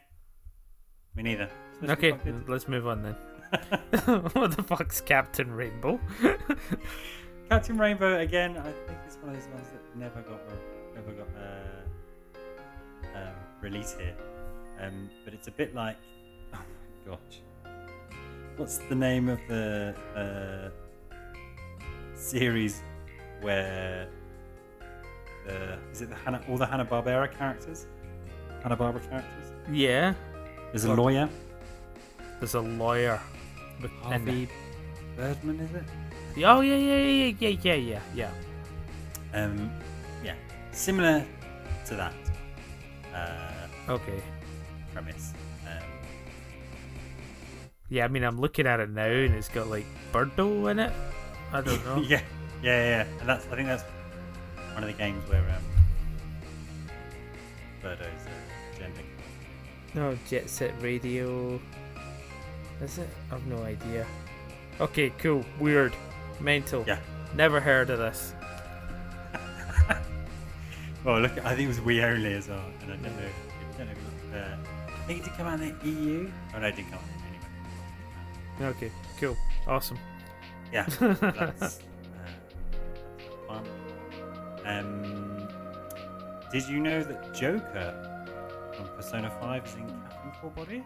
Me neither. Supposed to be Okay, let's move on then. what the fuck's Captain Rainbow? Captain Rainbow again. I think it's one of those ones that never got never got uh, um, released here. Um, but it's a bit like oh my gosh, what's the name of the uh, series where the is it the Hanna, all the Hanna Barbera characters? Hanna Barbera characters. Yeah. There's a lawyer, There's a lawyer. But, and, Birdman, is it? oh yeah, yeah, yeah, yeah, yeah, yeah, yeah. Um, yeah, similar to that uh, Okay. premise. Um, Yeah, I mean, I'm looking at it now, and it's got like Birdo in it. I don't know. yeah, yeah, yeah, and that's I think that's one of the games where um, Birdo's uh. No, Jet Set Radio. Is it? I've no idea. Okay, cool. Weird. Mental. Yeah. Never heard of this. Well, look, I think it was Wii only as well, and I don't know. I don't know. if Uh, I think it did come out in the EU. Oh no, it didn't come out anyway. Okay, cool. Awesome. Yeah, that's, uh, that's fun. Um, did you know that Joker from Persona 5 is in Catherine Full Body?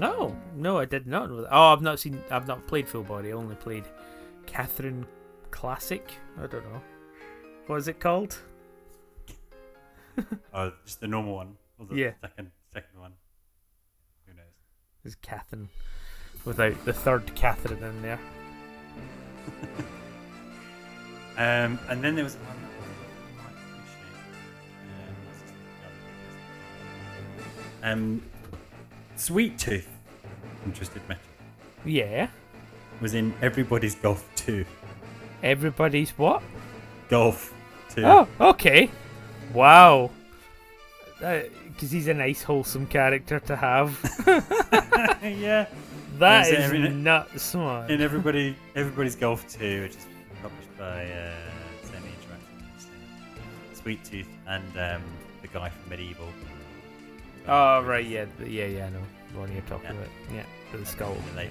No, no, I did not. Oh, I've not seen. I've not played Full Body. I only played Catherine Classic. I don't know. What is it called? Oh, just the normal one, or the Yeah. second second one. Who knows? Is Catherine without the third Catherine in there? Um, and then there was one might appreciate. Um, what's this the other thing? Um, Sweet Tooth Twisted Metal Yeah. was in Everybody's Golf 2. Everybody's what? Golf 2. Oh, okay. Wow. Because he's a nice, wholesome character to have. yeah. That Is every- nuts, man. In Everybody, Everybody's Golf 2, which is published by uh, Sony Interactive. Sweet Tooth and um, the guy from MediEvil. Oh, right, yeah, yeah, yeah, No, know. The one you're talking Yeah. about. Yeah, the And skull. In the, late,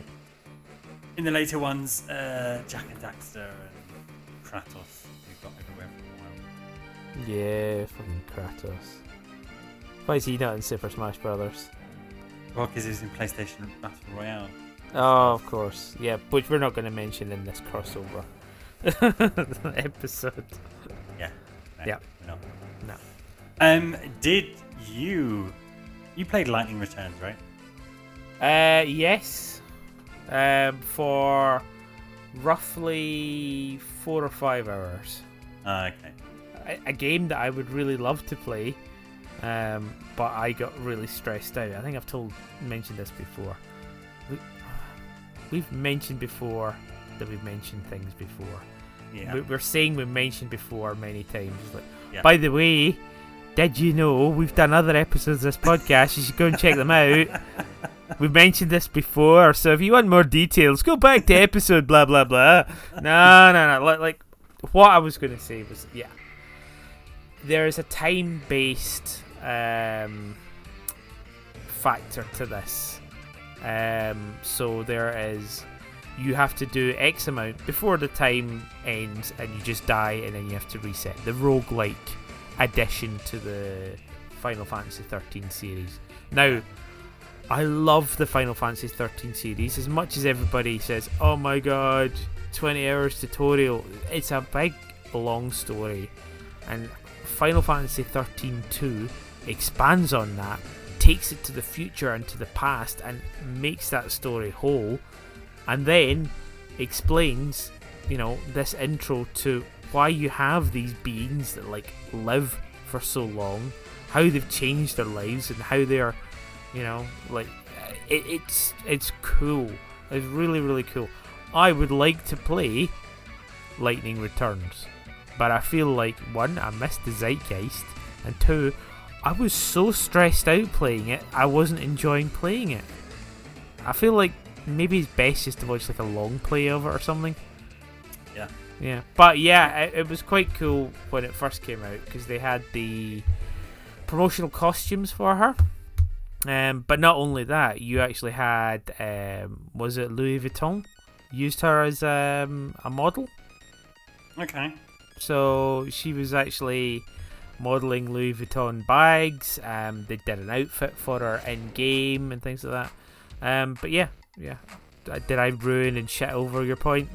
in the later ones, uh, Jak and Daxter and Kratos, who got everywhere for a while. Yeah, fucking Kratos. Why is he not in Super Smash Brothers? Well, because he's in PlayStation Battle Royale. Oh, of course. Yeah, which we're not going to mention in this crossover episode. No, Yeah. we're. No. Um, did you? You played Lightning Returns, right? Uh, yes. Um, for roughly four or five hours. Ah, okay. A, a game that I would really love to play, Um, but I got really stressed out. I think I've told mentioned this before. We, we've mentioned before that we've mentioned things before. Yeah. We- We're saying we've mentioned before many times. Like, Yeah. by the way, did you know we've done other episodes of this podcast? You should go and check them out. We've mentioned this before, so if you want more details, go back to episode blah blah blah. No, no, no. Like what I was going to say was, yeah, there is a time-based um, factor to this. Um, so there is, you have to do X amount before the time ends, and you just die, and then you have to reset. The roguelike addition to the Final Fantasy 13 series. Now, I love the Final Fantasy 13 series as much as everybody says, "Oh my god, 20 hours tutorial." It's a big long story and Final Fantasy 13 2 expands on that, takes it to the future and to the past and makes that story whole and then explains, you know, this intro to why you have these beings that like live for so long, how they've changed their lives and how they're you know like it, it's it's cool. It's really really cool. I would like to play lightning returns but i feel like one i missed the zeitgeist and two i was so stressed out playing it i wasn't enjoying playing it. I feel like maybe it's best just to watch like a long play of it or something Yeah. yeah but yeah it, it was quite cool when it first came out because they had the promotional costumes for her um, but not only that, you actually had um, was it Louis Vuitton used her as um, a model. Okay. So she was actually modeling Louis Vuitton bags. Um, they did an outfit for her in game and things like that. Um, but yeah, yeah. Did I ruin and shit over your point?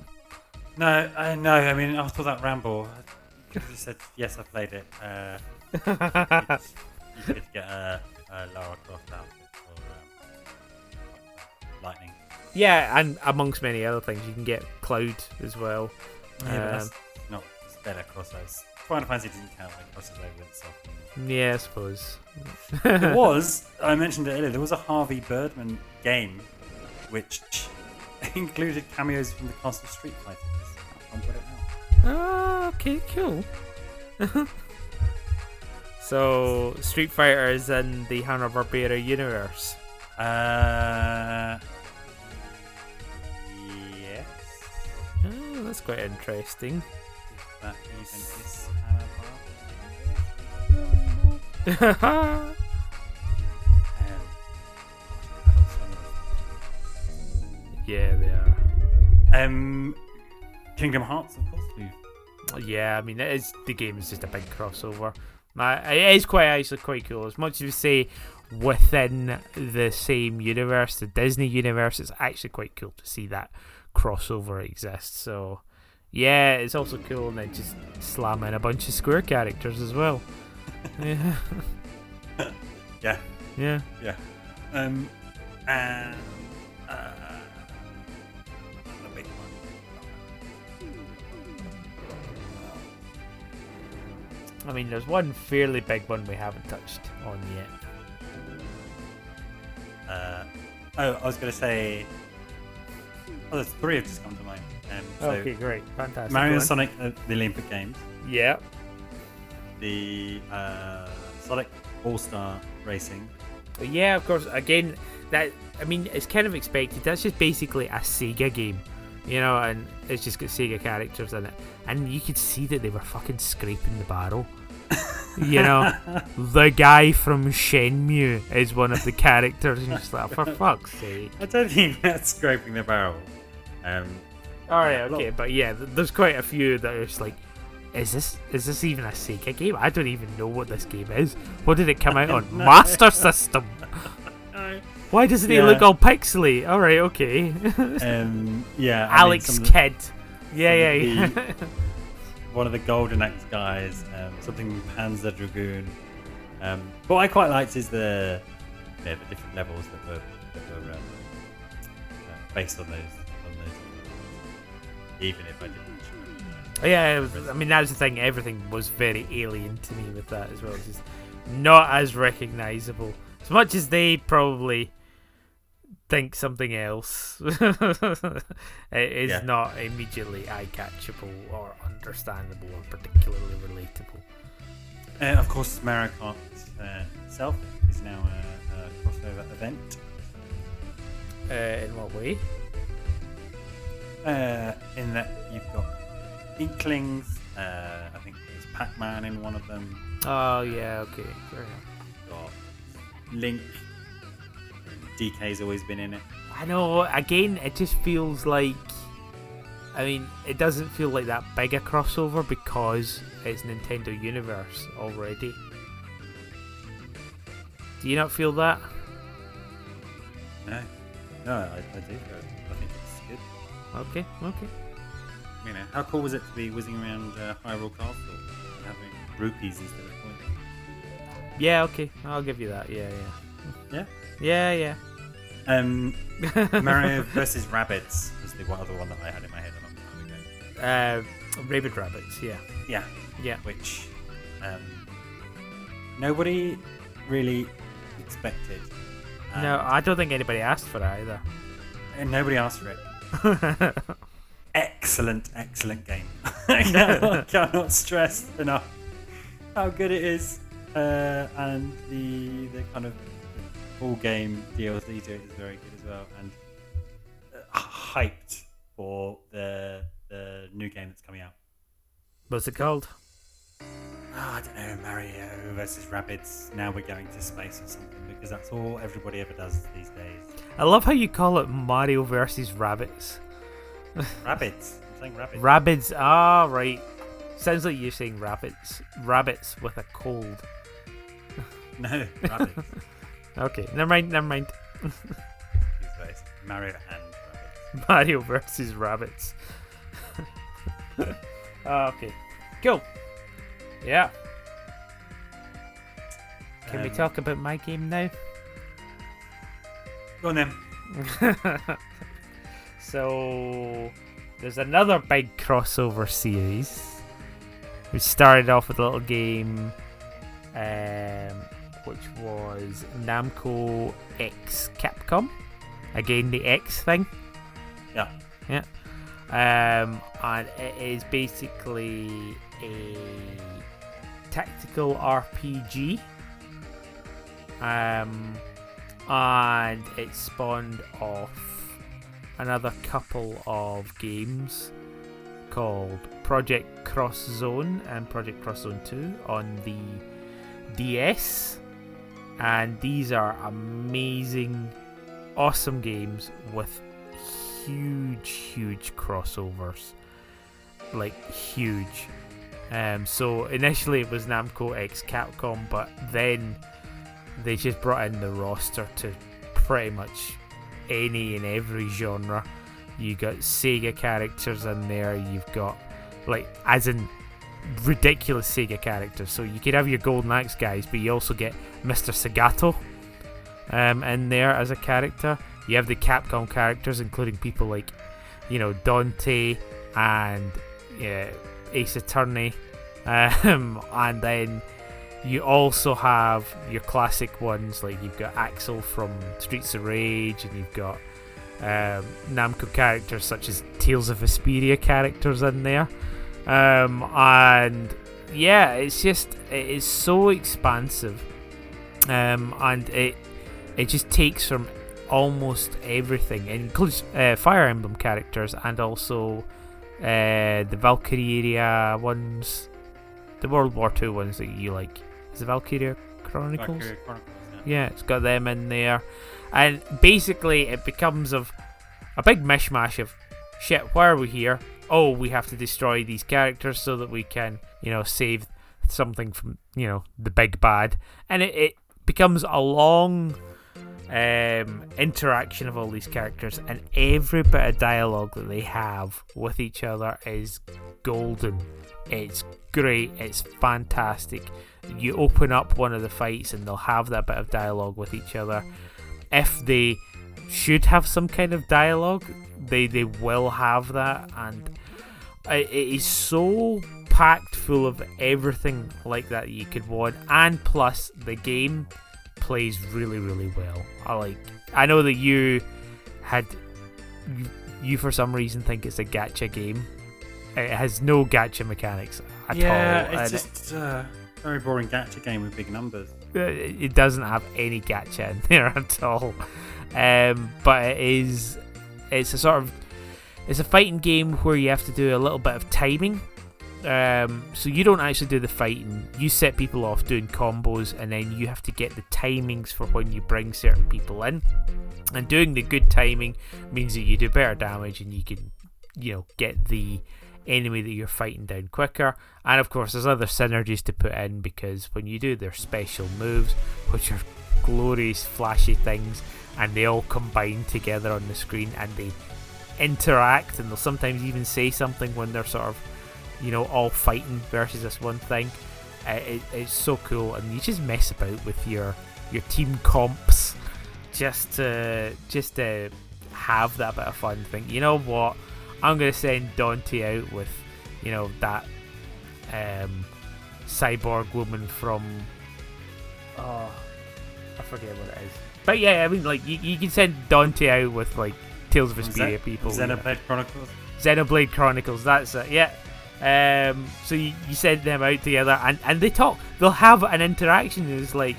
No, I no. I mean, after that ramble, you could have just said yes. I played it. Uh, you could get a, a Lara Croft outfit for um, Lightning. yeah, and amongst many other things, you can get Cloud as well. Yeah, Um, that's not better crossovers. Final Fantasy didn't count like crosses over itself. Yeah, I suppose. There was, I mentioned it earlier, there was a Harvey Birdman game which included cameos from the cast of Street Fighter. I'll put it out. Ah, okay, cool. so, Street Fighter is in the Hanna Barbera universe. Uh, yes. Oh, that's quite interesting. If that even is Hanna Barbera. Yeah, they are. Um, Kingdom Hearts, of course. We've Yeah, I mean, it is the game is just a big crossover. It is quite actually quite cool. As much as you say within the same universe, the Disney universe, it's actually quite cool to see that crossover exist. So, yeah, it's also cool, and then just slam in a bunch of Square characters as well. yeah. Yeah. Yeah. Um, and uh, I mean, there's one fairly big one we haven't touched on yet. Uh, oh, I was going to say. Oh, there's three have just come to mind. Um, so okay, great, fantastic. Mario and. Sonic, uh, the Olympic Games, Yeah. the uh, Sonic All Star Racing. But yeah, of course. Again, that I mean, it's kind of expected. That's just basically a Sega game, you know, and it's just got Sega characters in it, and you could see that they were fucking scraping the barrel. you know, the guy from Shenmue is one of the characters, and you're just like, for fuck's sake. I don't think that's scraping the barrel. Um, All right, Yeah, okay, but yeah, there's quite a few that are just like, is this is this even a Sega game? I don't even know what this game is. What did it come out on? Master System. Why doesn't he look all pixely? All right, okay. um, yeah, I Alex the- Kidd. Yeah, yeah, yeah. one of the Golden Axe guys, um, something Panzer Dragoon. Um, what I quite liked is the yeah, the different levels that were that were um, uh, based on those on those. Even if I didn't. yeah, was, I mean, that was the thing. Everything was very alien to me with that as well. It's just not as recognizable. As much as they probably think something else, it is Yeah. not immediately eye catchable or understandable or particularly relatable. Uh, of course, Mario Kart uh, itself is now a, a crossover event. Uh, in what way? Uh, in that you've got Inklings, uh, I think there's Pac Man in one of them, Oh yeah, okay. Fair enough. you've got Link, DK's always been in it. I know. Again, it just feels like. I mean, it doesn't feel like that big a crossover because it's Nintendo Universe already. Do you not feel that? No, no, I, I do. I, I think it's good. Okay, okay. You know, how cool was it to be whizzing around uh, Hyrule Castle and having rupees instead of coins? Yeah, okay. I'll give you that. Yeah, yeah, Yeah. yeah. Yeah, Um. Mario versus rabbits was the other one that I had in my head a long time ago. uh, Rabid Rabbits, yeah. Yeah, Yeah. which um, nobody really expected. Um, No, I don't think anybody asked for that either. and nobody asked for it. Excellent, excellent game. I cannot, cannot stress enough how good it is, uh, and the the kind of full game DLC to it is very good as well, and uh, hyped for the the new game that's coming out. What's it called? Oh, I don't know, Mario versus rabbits. Now we're going to space or something because that's all everybody ever does these days. I love how you call it Mario versus Rabbits. Rabbits. I'm saying Rabbids. Rabbids. Ah, right. Sounds like you're saying rabbits. Rabbits with a cold. no, Rabbids. Okay, never mind, never mind. Mario and Rabbids. Mario versus rabbits. Ah, okay, cool. Yeah. Can we Um, talk about my game now? Go on then. so there's another big crossover series. We started off with a little game, um, which was Namco X Capcom. Again, the X thing. Yeah. Yeah. Um, and it is basically a tactical RPG. Um, and it spawned off another couple of games called Project Cross Zone and Project Cross Zone 2 on the DS. And these are amazing, awesome games with huge, huge crossovers. Like, huge. Um, so initially it was Namco X Capcom, but then they just brought in the roster to pretty much any and every genre. You got Sega characters in there. You've got like as in ridiculous Sega characters. So you could have your Golden Axe guys, but you also get Mr. Segata um, in there as a character. You have the Capcom characters, including people like you know Dante and yeah, Ace Attorney, um, and then you also have your classic ones like you've got Axel from Streets of Rage, and you've got um, Namco characters such as Tales of Vesperia characters in there, um, and yeah, it's just it is so expansive, um, and it it just takes from almost everything. It includes uh, Fire Emblem characters and also uh, the Valkyria ones, the World War Two ones that you like. Is it Valkyria Chronicles? Valkyria Chronicles, yeah. Yeah, it's got them in there. And basically, it becomes of a big mishmash of shit. Why are we here? Oh, we have to destroy these characters so that we can, you know, save something from, you know, the big bad. And it, it becomes a long um, interaction of all these characters, and every bit of dialogue that they have with each other is golden. It's great. It's fantastic. You open up one of the fights, and they'll have that bit of dialogue with each other. If they should have some kind of dialogue, they they will have that, and it, it is so packed full of everything like that you could want, and plus the game plays really, really well. I like. I know that you had you, you for some reason think it's a gacha game. It has no gacha mechanics at yeah, all. it's just a very boring gacha game with big numbers. uh, it doesn't have any gacha in there at all. Um, but it is it's a sort of it's a fighting game where you have to do a little bit of timing. Um, so you don't actually do the fighting. You set people off doing combos, and then you have to get the timings for when you bring certain people in. And doing the good timing means that you do better damage, and you can, you know, get the enemy that you're fighting down quicker. And of course, there's other synergies to put in because when you do their special moves, which are glorious, flashy things, and they all combine together on the screen and they interact, and they'll sometimes even say something when they're sort of, you know, all fighting versus this one thing. Uh, it, it's so cool, and you just mess about with your your team comps just to just to have that bit of fun. Think, you know what? I'm gonna send Dante out with, you know, that um, cyborg woman from. Oh, I forget what it is. But yeah, I mean, like you, you can send Dante out with like Tales of Vesperia people. you know. Xenoblade Chronicles. Xenoblade Chronicles. That's it. Yeah. Um, so you, you send them out together, and, and they talk. They'll have an interaction. It's like,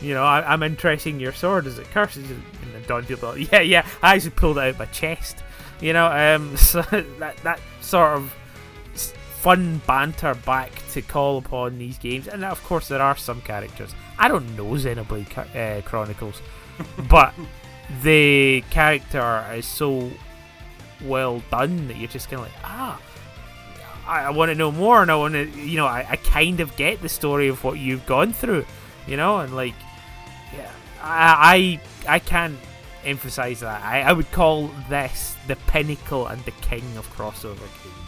you know, I, I'm interesting your sword. Is it cursed? And then Dante will yeah, yeah. I actually pulled it out of my chest. You know, um, so that that sort of s- fun banter back to call upon these games, and of course there are some characters. I don't know Xenoblade uh, Chronicles, but the character is so well done that you're just kind of like, ah, I, I want to know more, and I want to, you know, I, I kind of get the story of what you've gone through, you know, and like, yeah, I I, I can't emphasize that. I, I would call this the pinnacle and the king of crossover games.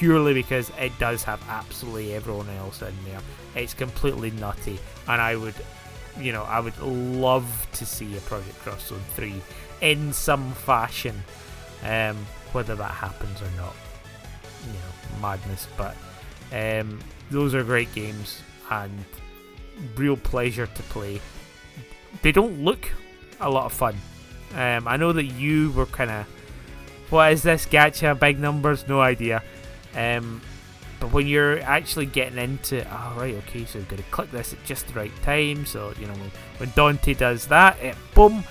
Purely because it does have absolutely everyone else in there. It's completely nutty, and I would, you know, I would love to see a Project Cross Zone 3 in some fashion. Um, whether that happens or not, you know, madness. But um, those are great games and real pleasure to play. They don't look a lot of fun. Um, I know that you were kind of, what is this gacha? Big numbers? No idea. Um, but when you're actually getting into, oh right, okay, so we've got to click this at just the right time. So you know when, when Dante does that, it boom.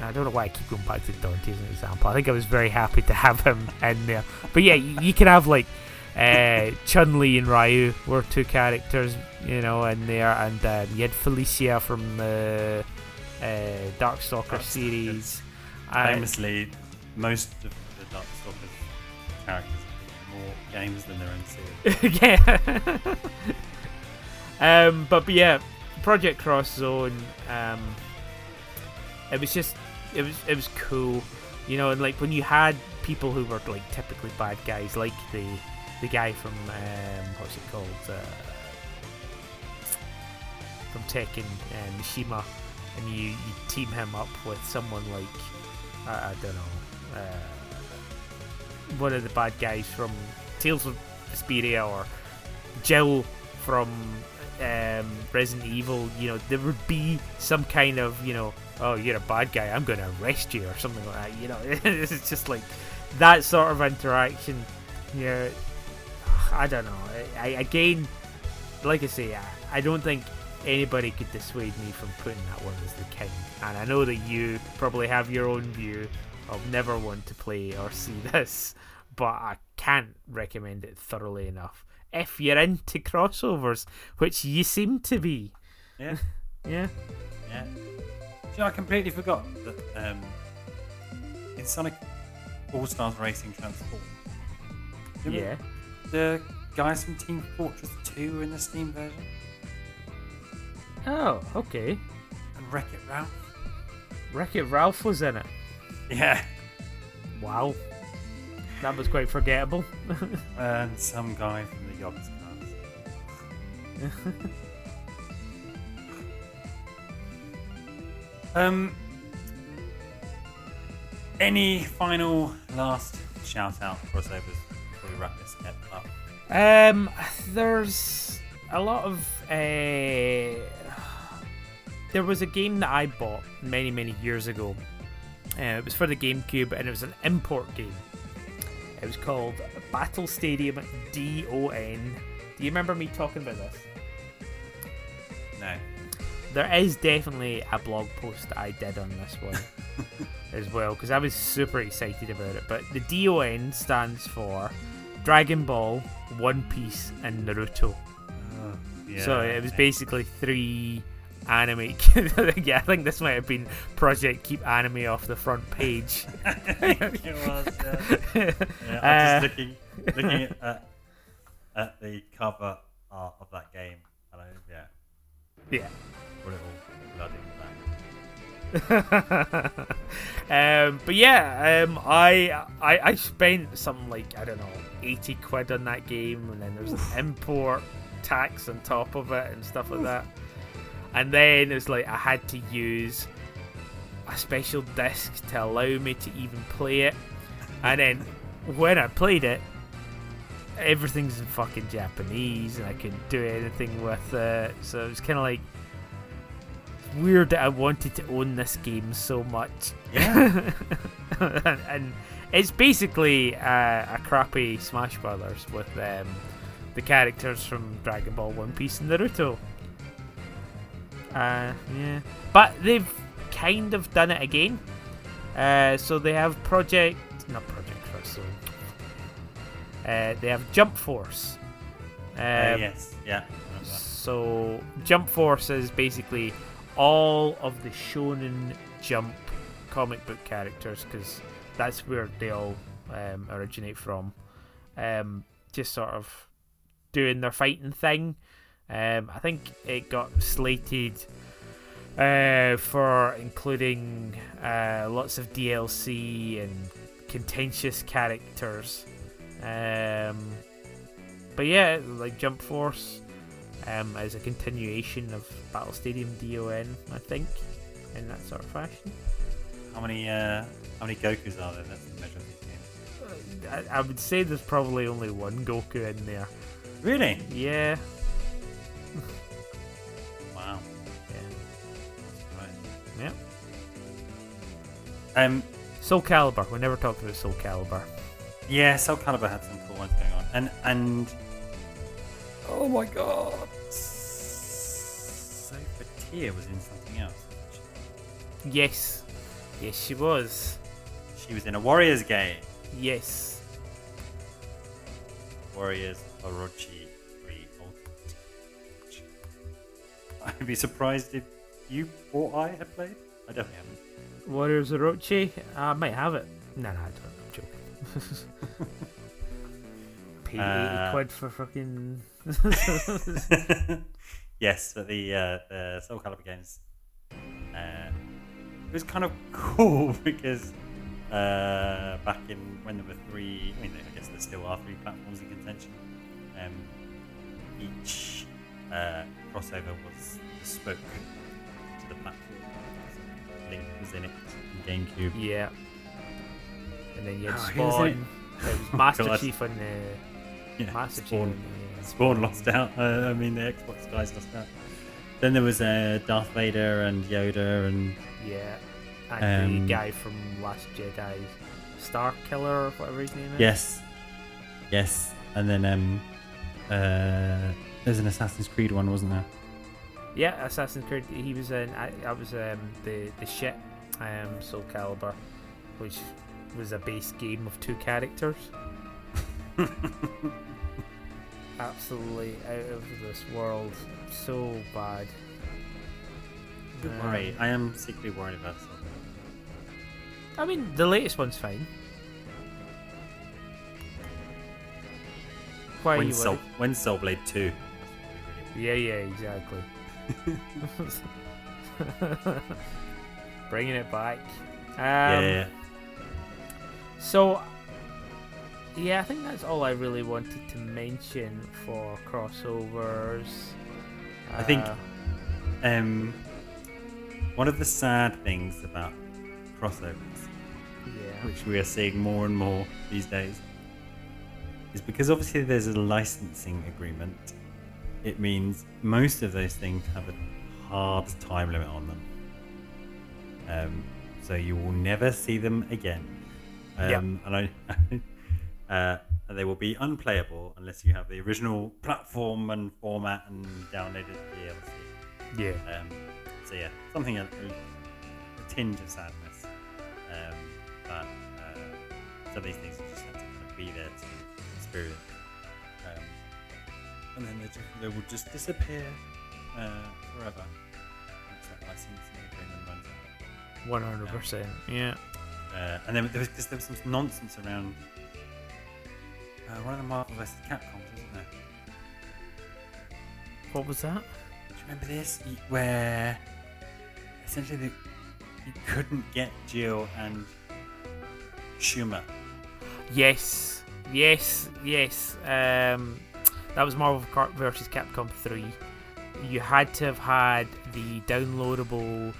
I don't know why I keep going back to Dante as an example. I think I was very happy to have him in there. But yeah, you, you can have like uh, Chun Li and Ryu were two characters, you know, in there, and um, you had Felicia from the uh, Darkstalker Darkstalkers. series. Uh, Famously, most of the Darkstalkers characters more games than their own series. yeah. um, but, but yeah, Project Cross Zone. Um, it was just, it was, it was cool, you know. And like when you had people who were like typically bad guys, like the the guy from um, what's it called, uh, from Tekken, uh, Mishima, and you you team him up with someone like I, I don't know. Uh, one of the bad guys from Tales of Vesperia or Jill from um, Resident Evil, you know, there would be some kind of, you know, oh, you're a bad guy, I'm going to arrest you or something like that, you know. it's just like that sort of interaction. Yeah, I don't know. I again, like I say, I, I don't think anybody could dissuade me from putting that one as the king. And I know that you probably have your own view of never want to play or see this, but I can't recommend it thoroughly enough. If you're into crossovers, which you seem to be, Yeah, yeah. yeah. You know, I completely forgot that um, in Sonic All Stars Racing Transform, Yeah. the guys from Team Fortress 2 were in the Steam version, Oh, okay. and Wreck It Ralph. Wreck It Ralph was in it. Yeah, Wow. That was quite forgettable. and some guy from the Yogs class. um, any final last shout out crossovers before we wrap this up? Um, there's a lot of. Uh, there was a game that I bought many, many years ago. Uh, it was for the GameCube, and it was an import game. It was called Battle Stadium DON. Do you remember me talking about this? No. There is definitely a blog post I did on this one as well because I was super excited about it. But the DON stands for Dragon Ball, One Piece, and Naruto. Yeah, so it was basically three anime. yeah, I think this might have been Project Keep Anime off the front page. it was. Yeah. yeah I'm Uh, just looking, looking at, at, the cover art of that game, and I, yeah, yeah. put it all bloody um, but yeah, um, I, I I spent something like I don't know eighty quid on that game, and then there's an import tax on top of it and stuff like that. And then it's like I had to use a special disc to allow me to even play it. And then when I played it, everything's in fucking Japanese, and I couldn't do anything with it. So it was kind of like weird that I wanted to own this game so much. Yeah. and, and it's basically uh, a crappy Smash Brothers with um, the characters from Dragon Ball, One Piece, and Naruto. Uh, yeah, but they've kind of done it again. Uh, so they have Project, not Project Cross Zone. Uh, they have Jump Force. Um, Uh, yes. Yeah. I remember that. so Jump Force is basically all of the Shonen Jump comic book characters because that's where they all um, originate from. Um, just sort of doing their fighting thing. Um, I think it got slated uh, for including uh, lots of DLC and contentious characters. Um, but yeah, like Jump Force um, as a continuation of Battle Stadium DON, I think, in that sort of fashion. How many uh, how many Gokus are there? That's the measure of these games. I, I would say there's probably only one Goku in there. Really? Yeah, yeah. Um. Soul Calibur. We never talked about Soul Calibur. Yeah, Soul Calibur had some cool ones going on, and and oh my god, Sophia Tia was in something else. Yes, yes, she was. She She was in a Warriors game. Yes. Warriors Orochi 3 Ultimate. I'd be surprised if you or I have played. I definitely haven't. Warriors Orochi. I might have it. No, no, I don't. I'm joking. Pay Uh, 80 quid for fucking. yes, but the uh, the Soul Calibur games. Uh, it was kind of cool because uh, back in when there were three, I mean, I guess there still are three platforms in contention. Um, each uh, crossover was bespoke to the platform. So Link was in it, in GameCube. yeah. And then you had Oh, who was it? Spawn. It was Master God. Chief and the Yeah, Master Spawn. Chief. and, Spawn lost out. Uh, I mean, the Xbox guys lost out. Then there was uh, Darth Vader and Yoda and yeah. And Um, the guy from Last Jedi, Star Killer or whatever his name is. yes, yes, and then um, uh, there's an Assassin's Creed one, wasn't there? Yeah, Assassin's Creed. He was in. I, I was um, the the shit. Um, Soul Calibur, which was a base game of two characters. Absolutely out of this world. So bad. Don't Um, worry, I am secretly worried about something. I mean, the latest one's fine. Why When Soul, when Soul Blade Two. Yeah, yeah, exactly. Bringing it back. Um, yeah. So, yeah, I think that's all I really wanted to mention for crossovers. I think- Uh, Um, one of the sad things about crossovers Yeah. which we are seeing more and more these days, is because obviously there's a licensing agreement. It means most of those things have a hard time limit on them. Um, so you will never see them again. Um, Yep. And I, uh, they will be unplayable unless you have the original platform and format and downloaded the DLC. Yeah. Um, so yeah, something a, a tinge of sadness. Um, but uh, some of these things just have to kind of be there to experience. And then they, just, they will just disappear uh, forever once that licensing agreement runs out. One hundred percent. Yeah. Uh, and then there was, there was some nonsense around uh, one of the Marvel vs. Capcom, wasn't there? What was that? Do you remember this? Where essentially the, you couldn't get Jill and Shuma. Yes. Yes. Yes. Um, that was Marvel vs. Capcom Three. You had to have had the downloadable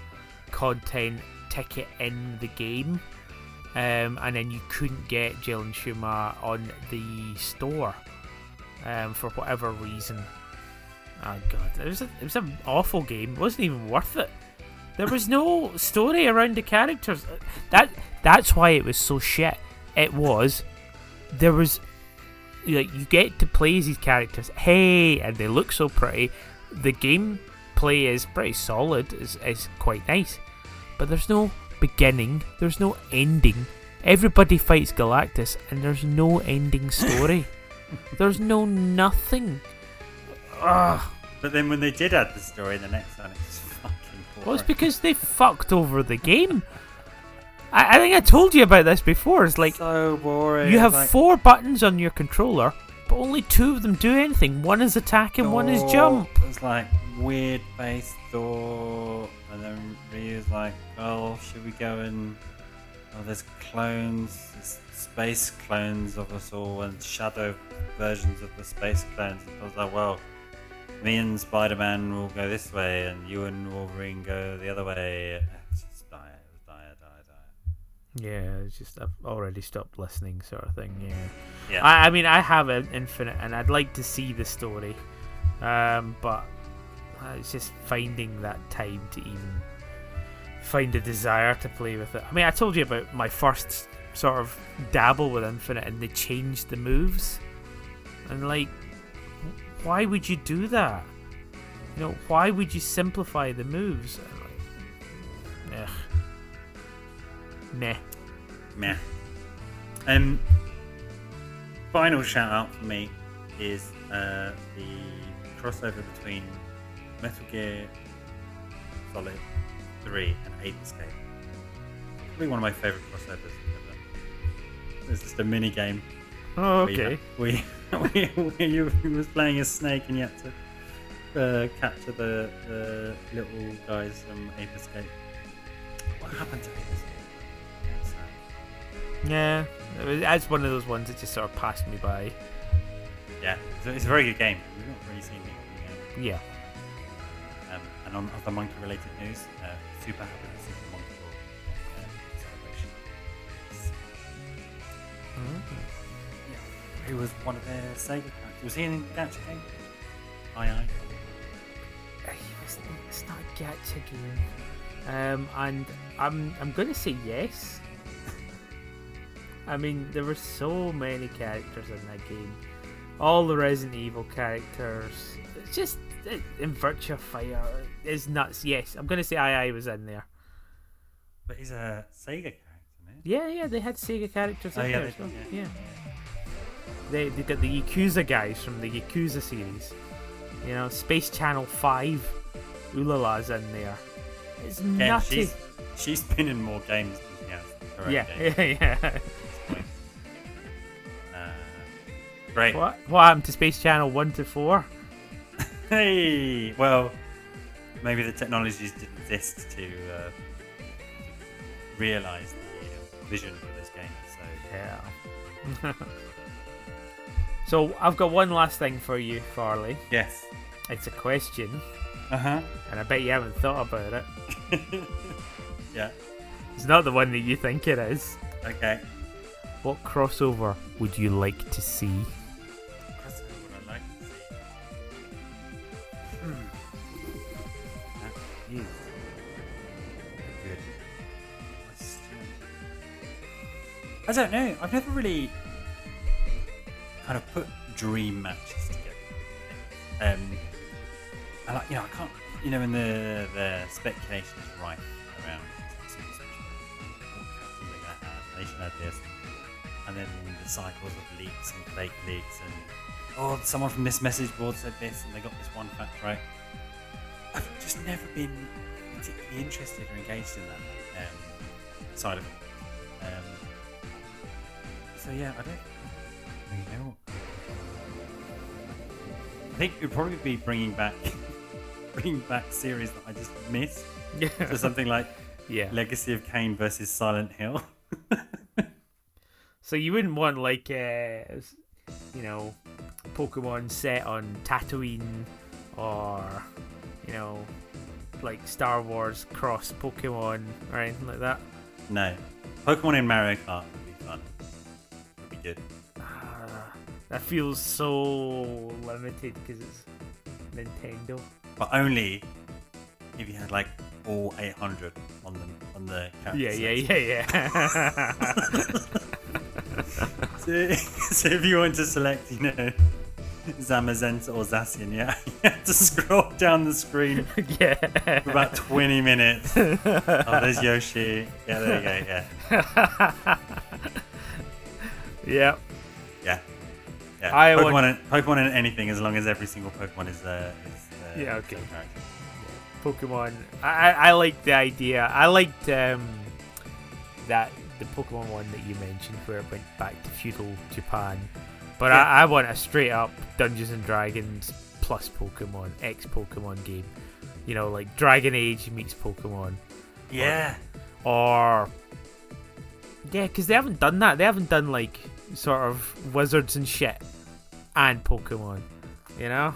content ticket in the game. Um, and then you couldn't get Jill and Shuma on the store um, for whatever reason. Oh god, it was a, it was an awful game. It wasn't even worth it. There was no story around the characters. That that's why it was so shit. It was there was like you get to play as these characters. Hey, and they look so pretty. The gameplay is pretty solid. is is quite nice, but there's no beginning. There's no ending. Everybody fights Galactus, and there's no ending story. there's no nothing. Ugh. But then when they did add the story, the next one, it's fucking boring. Well, it's because they fucked over the game. I, I think I told you about this before. It's like so boring. you have like, four buttons on your controller, but only two of them do anything. One is attack and one is jump. It's like weird face door, and then Ryu's like, "Oh, should we go and oh, there's clones, there's space clones of us all, and shadow versions of the space clones." And I was like, "Well, me and Spider-Man will go this way, and you and Wolverine go the other way." Yeah, it's just I've already stopped listening, sort of thing. Yeah. Yeah. I, I mean, I have an infinite, and I'd like to see the story, um, but uh, it's just finding that time to even find a desire to play with it. I mean, I told you about my first sort of dabble with Infinite, and they changed the moves, and like, why would you do that? You know, why would you simplify the moves? Ugh. Meh. Meh. Um, final shout out for me is uh, the crossover between Metal Gear Solid 3 and Ape Escape. Probably one of my favourite crossovers ever. It's just a mini game. Oh, okay. We, we, we, you was playing a Snake and you had to uh, capture the, the little guys from Ape Escape. What happened to Ape Escape? Yeah, it was- that's one of those ones that just sort of passed me by. Yeah, it's a, it's a very good game. We've not really seen it. in the game. Yeah. Um, and on other monkey related news, uh, super happy with Super Monkey Ball uh, celebration. Who was one of their Sega characters? Was he in Gacha Game? Aye, aye. It's, not gacha game. Um, and I'm I'm gonna say yes. I mean, there were so many characters in that game. All the Resident Evil characters. It's just it, in Virtua Fire is nuts. Yes, I'm gonna say I was in there. But he's a Sega character, man. Yeah, yeah, they had Sega characters Oh, in yeah, there. they as well. did, yeah. They they got the Yakuza guys from the Yakuza series. You know, Space Channel Five. Ulala's in there. It's Yeah, nutty. she's, she's been in more games than she has own Yeah, yeah, yeah. Great. what what happened to Space Channel One to Four? Hey, well, maybe the technologies didn't exist to uh, realize the uh, vision for this game. So Yeah. so I've got one last thing for you, Farley. yes, It's a question, uh huh, and I bet you haven't thought about it. yeah. It's not the one that you think it is. Okay. What crossover would you like to see? Don't know. I've never really kind of put dream matches together. Um, I like, you know, I can't, you know, when the the speculation is rife around they should have this, and then the cycles of leaks and fake leaks, and oh, someone from this message board said this, and they got this one fact right. I've just never been particularly interested or engaged in that um, side of it. Um, so yeah, I don't really know. I think it would probably be bringing back, bringing back series that I just missed. Yeah. So something like yeah. Legacy of Kain versus Silent Hill. So you wouldn't want like uh, you know, Pokemon set on Tatooine or you know, like Star Wars cross Pokemon or anything like that. no, Pokemon in Mario Kart would be fun. Would be good. Ah, that feels so limited because it's Nintendo. but only if you had like all 800 on them on the Yeah, yeah, yeah, yeah. So, so if you want to select, you know, Zamazenta or Zacian, yeah, you have to scroll down the screen yeah. for about 20 minutes. Oh, there's Yoshi. Yeah, there you go. Yeah, yeah. yeah, yeah. I Pokemon, want- and, Pokemon and anything, as long as every single Pokemon is uh, is uh, Yeah, okay. character. Pokemon. I, I, I liked the idea. I liked um, that the Pokemon one that you mentioned, where it went back to feudal Japan. But Yeah. I, I want a straight up Dungeons and Dragons plus Pokemon X Pokemon game. You know, like Dragon Age meets Pokemon, Yeah, or yeah, because they haven't done that. They haven't done like sort of wizards and shit and Pokemon. You know?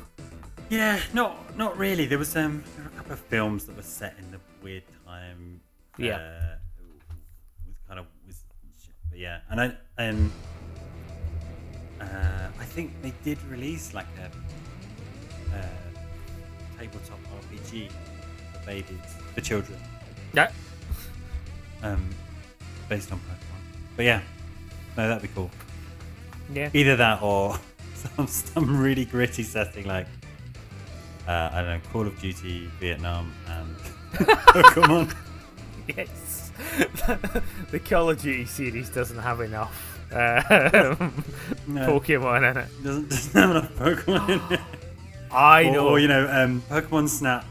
yeah. Not not really. There was um there were a couple of films that were set in the weird time. Yeah. Uh, with kind of with but yeah, and I and uh, I think they did release like a uh, tabletop RPG for babies for children. Yeah. Um, based on Pokemon. But yeah, no, that'd be cool. Yeah. Either that or some some really gritty setting like uh, I don't know, Call of Duty, Vietnam, and Pokemon. Yes. the Call of Duty series doesn't have enough um, No, Pokemon in it. doesn't, doesn't have enough Pokemon in it. I Or, know. or, you know, um, Pokemon Snap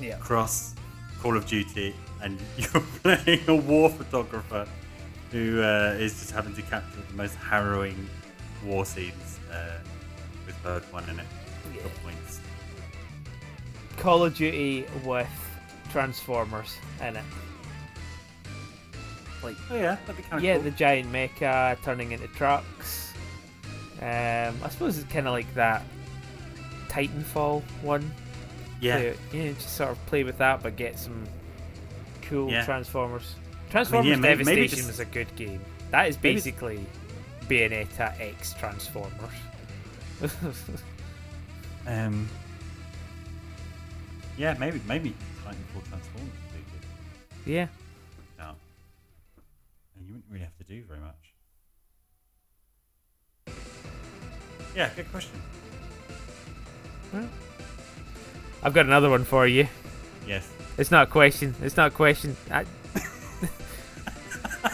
yeah. cross Call of Duty, and you're playing a war photographer who uh, is just having to capture the most harrowing war scenes uh, with Pokemon in it. For points. Call of Duty with Transformers in it. Like, Oh yeah, that'd be kind of yeah, cool. the giant mecha turning into trucks. Um, I suppose it's kind of like that Titanfall one. yeah, Play, yeah, just sort of play with that, but get some cool Yeah. Transformers. Transformers yeah, may- maybe Devastation just- was a good game. That is Maybe- basically Bayonetta X Transformers. Um, yeah, maybe maybe Titanfall Transformers would be good. yeah. No. And you wouldn't really have to do very much. Yeah, good question. I've got another one for you. Yes. It's not a question. It's not a question. I...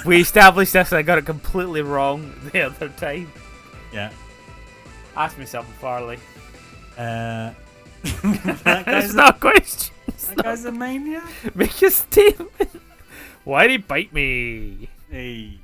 we established this. I got it completely wrong the other time. Yeah. Ask me something, Farley. Uh, that, guy's it's not a question. It's that not- guy's a maniac. Make a statement. Why did he bite me? Hey.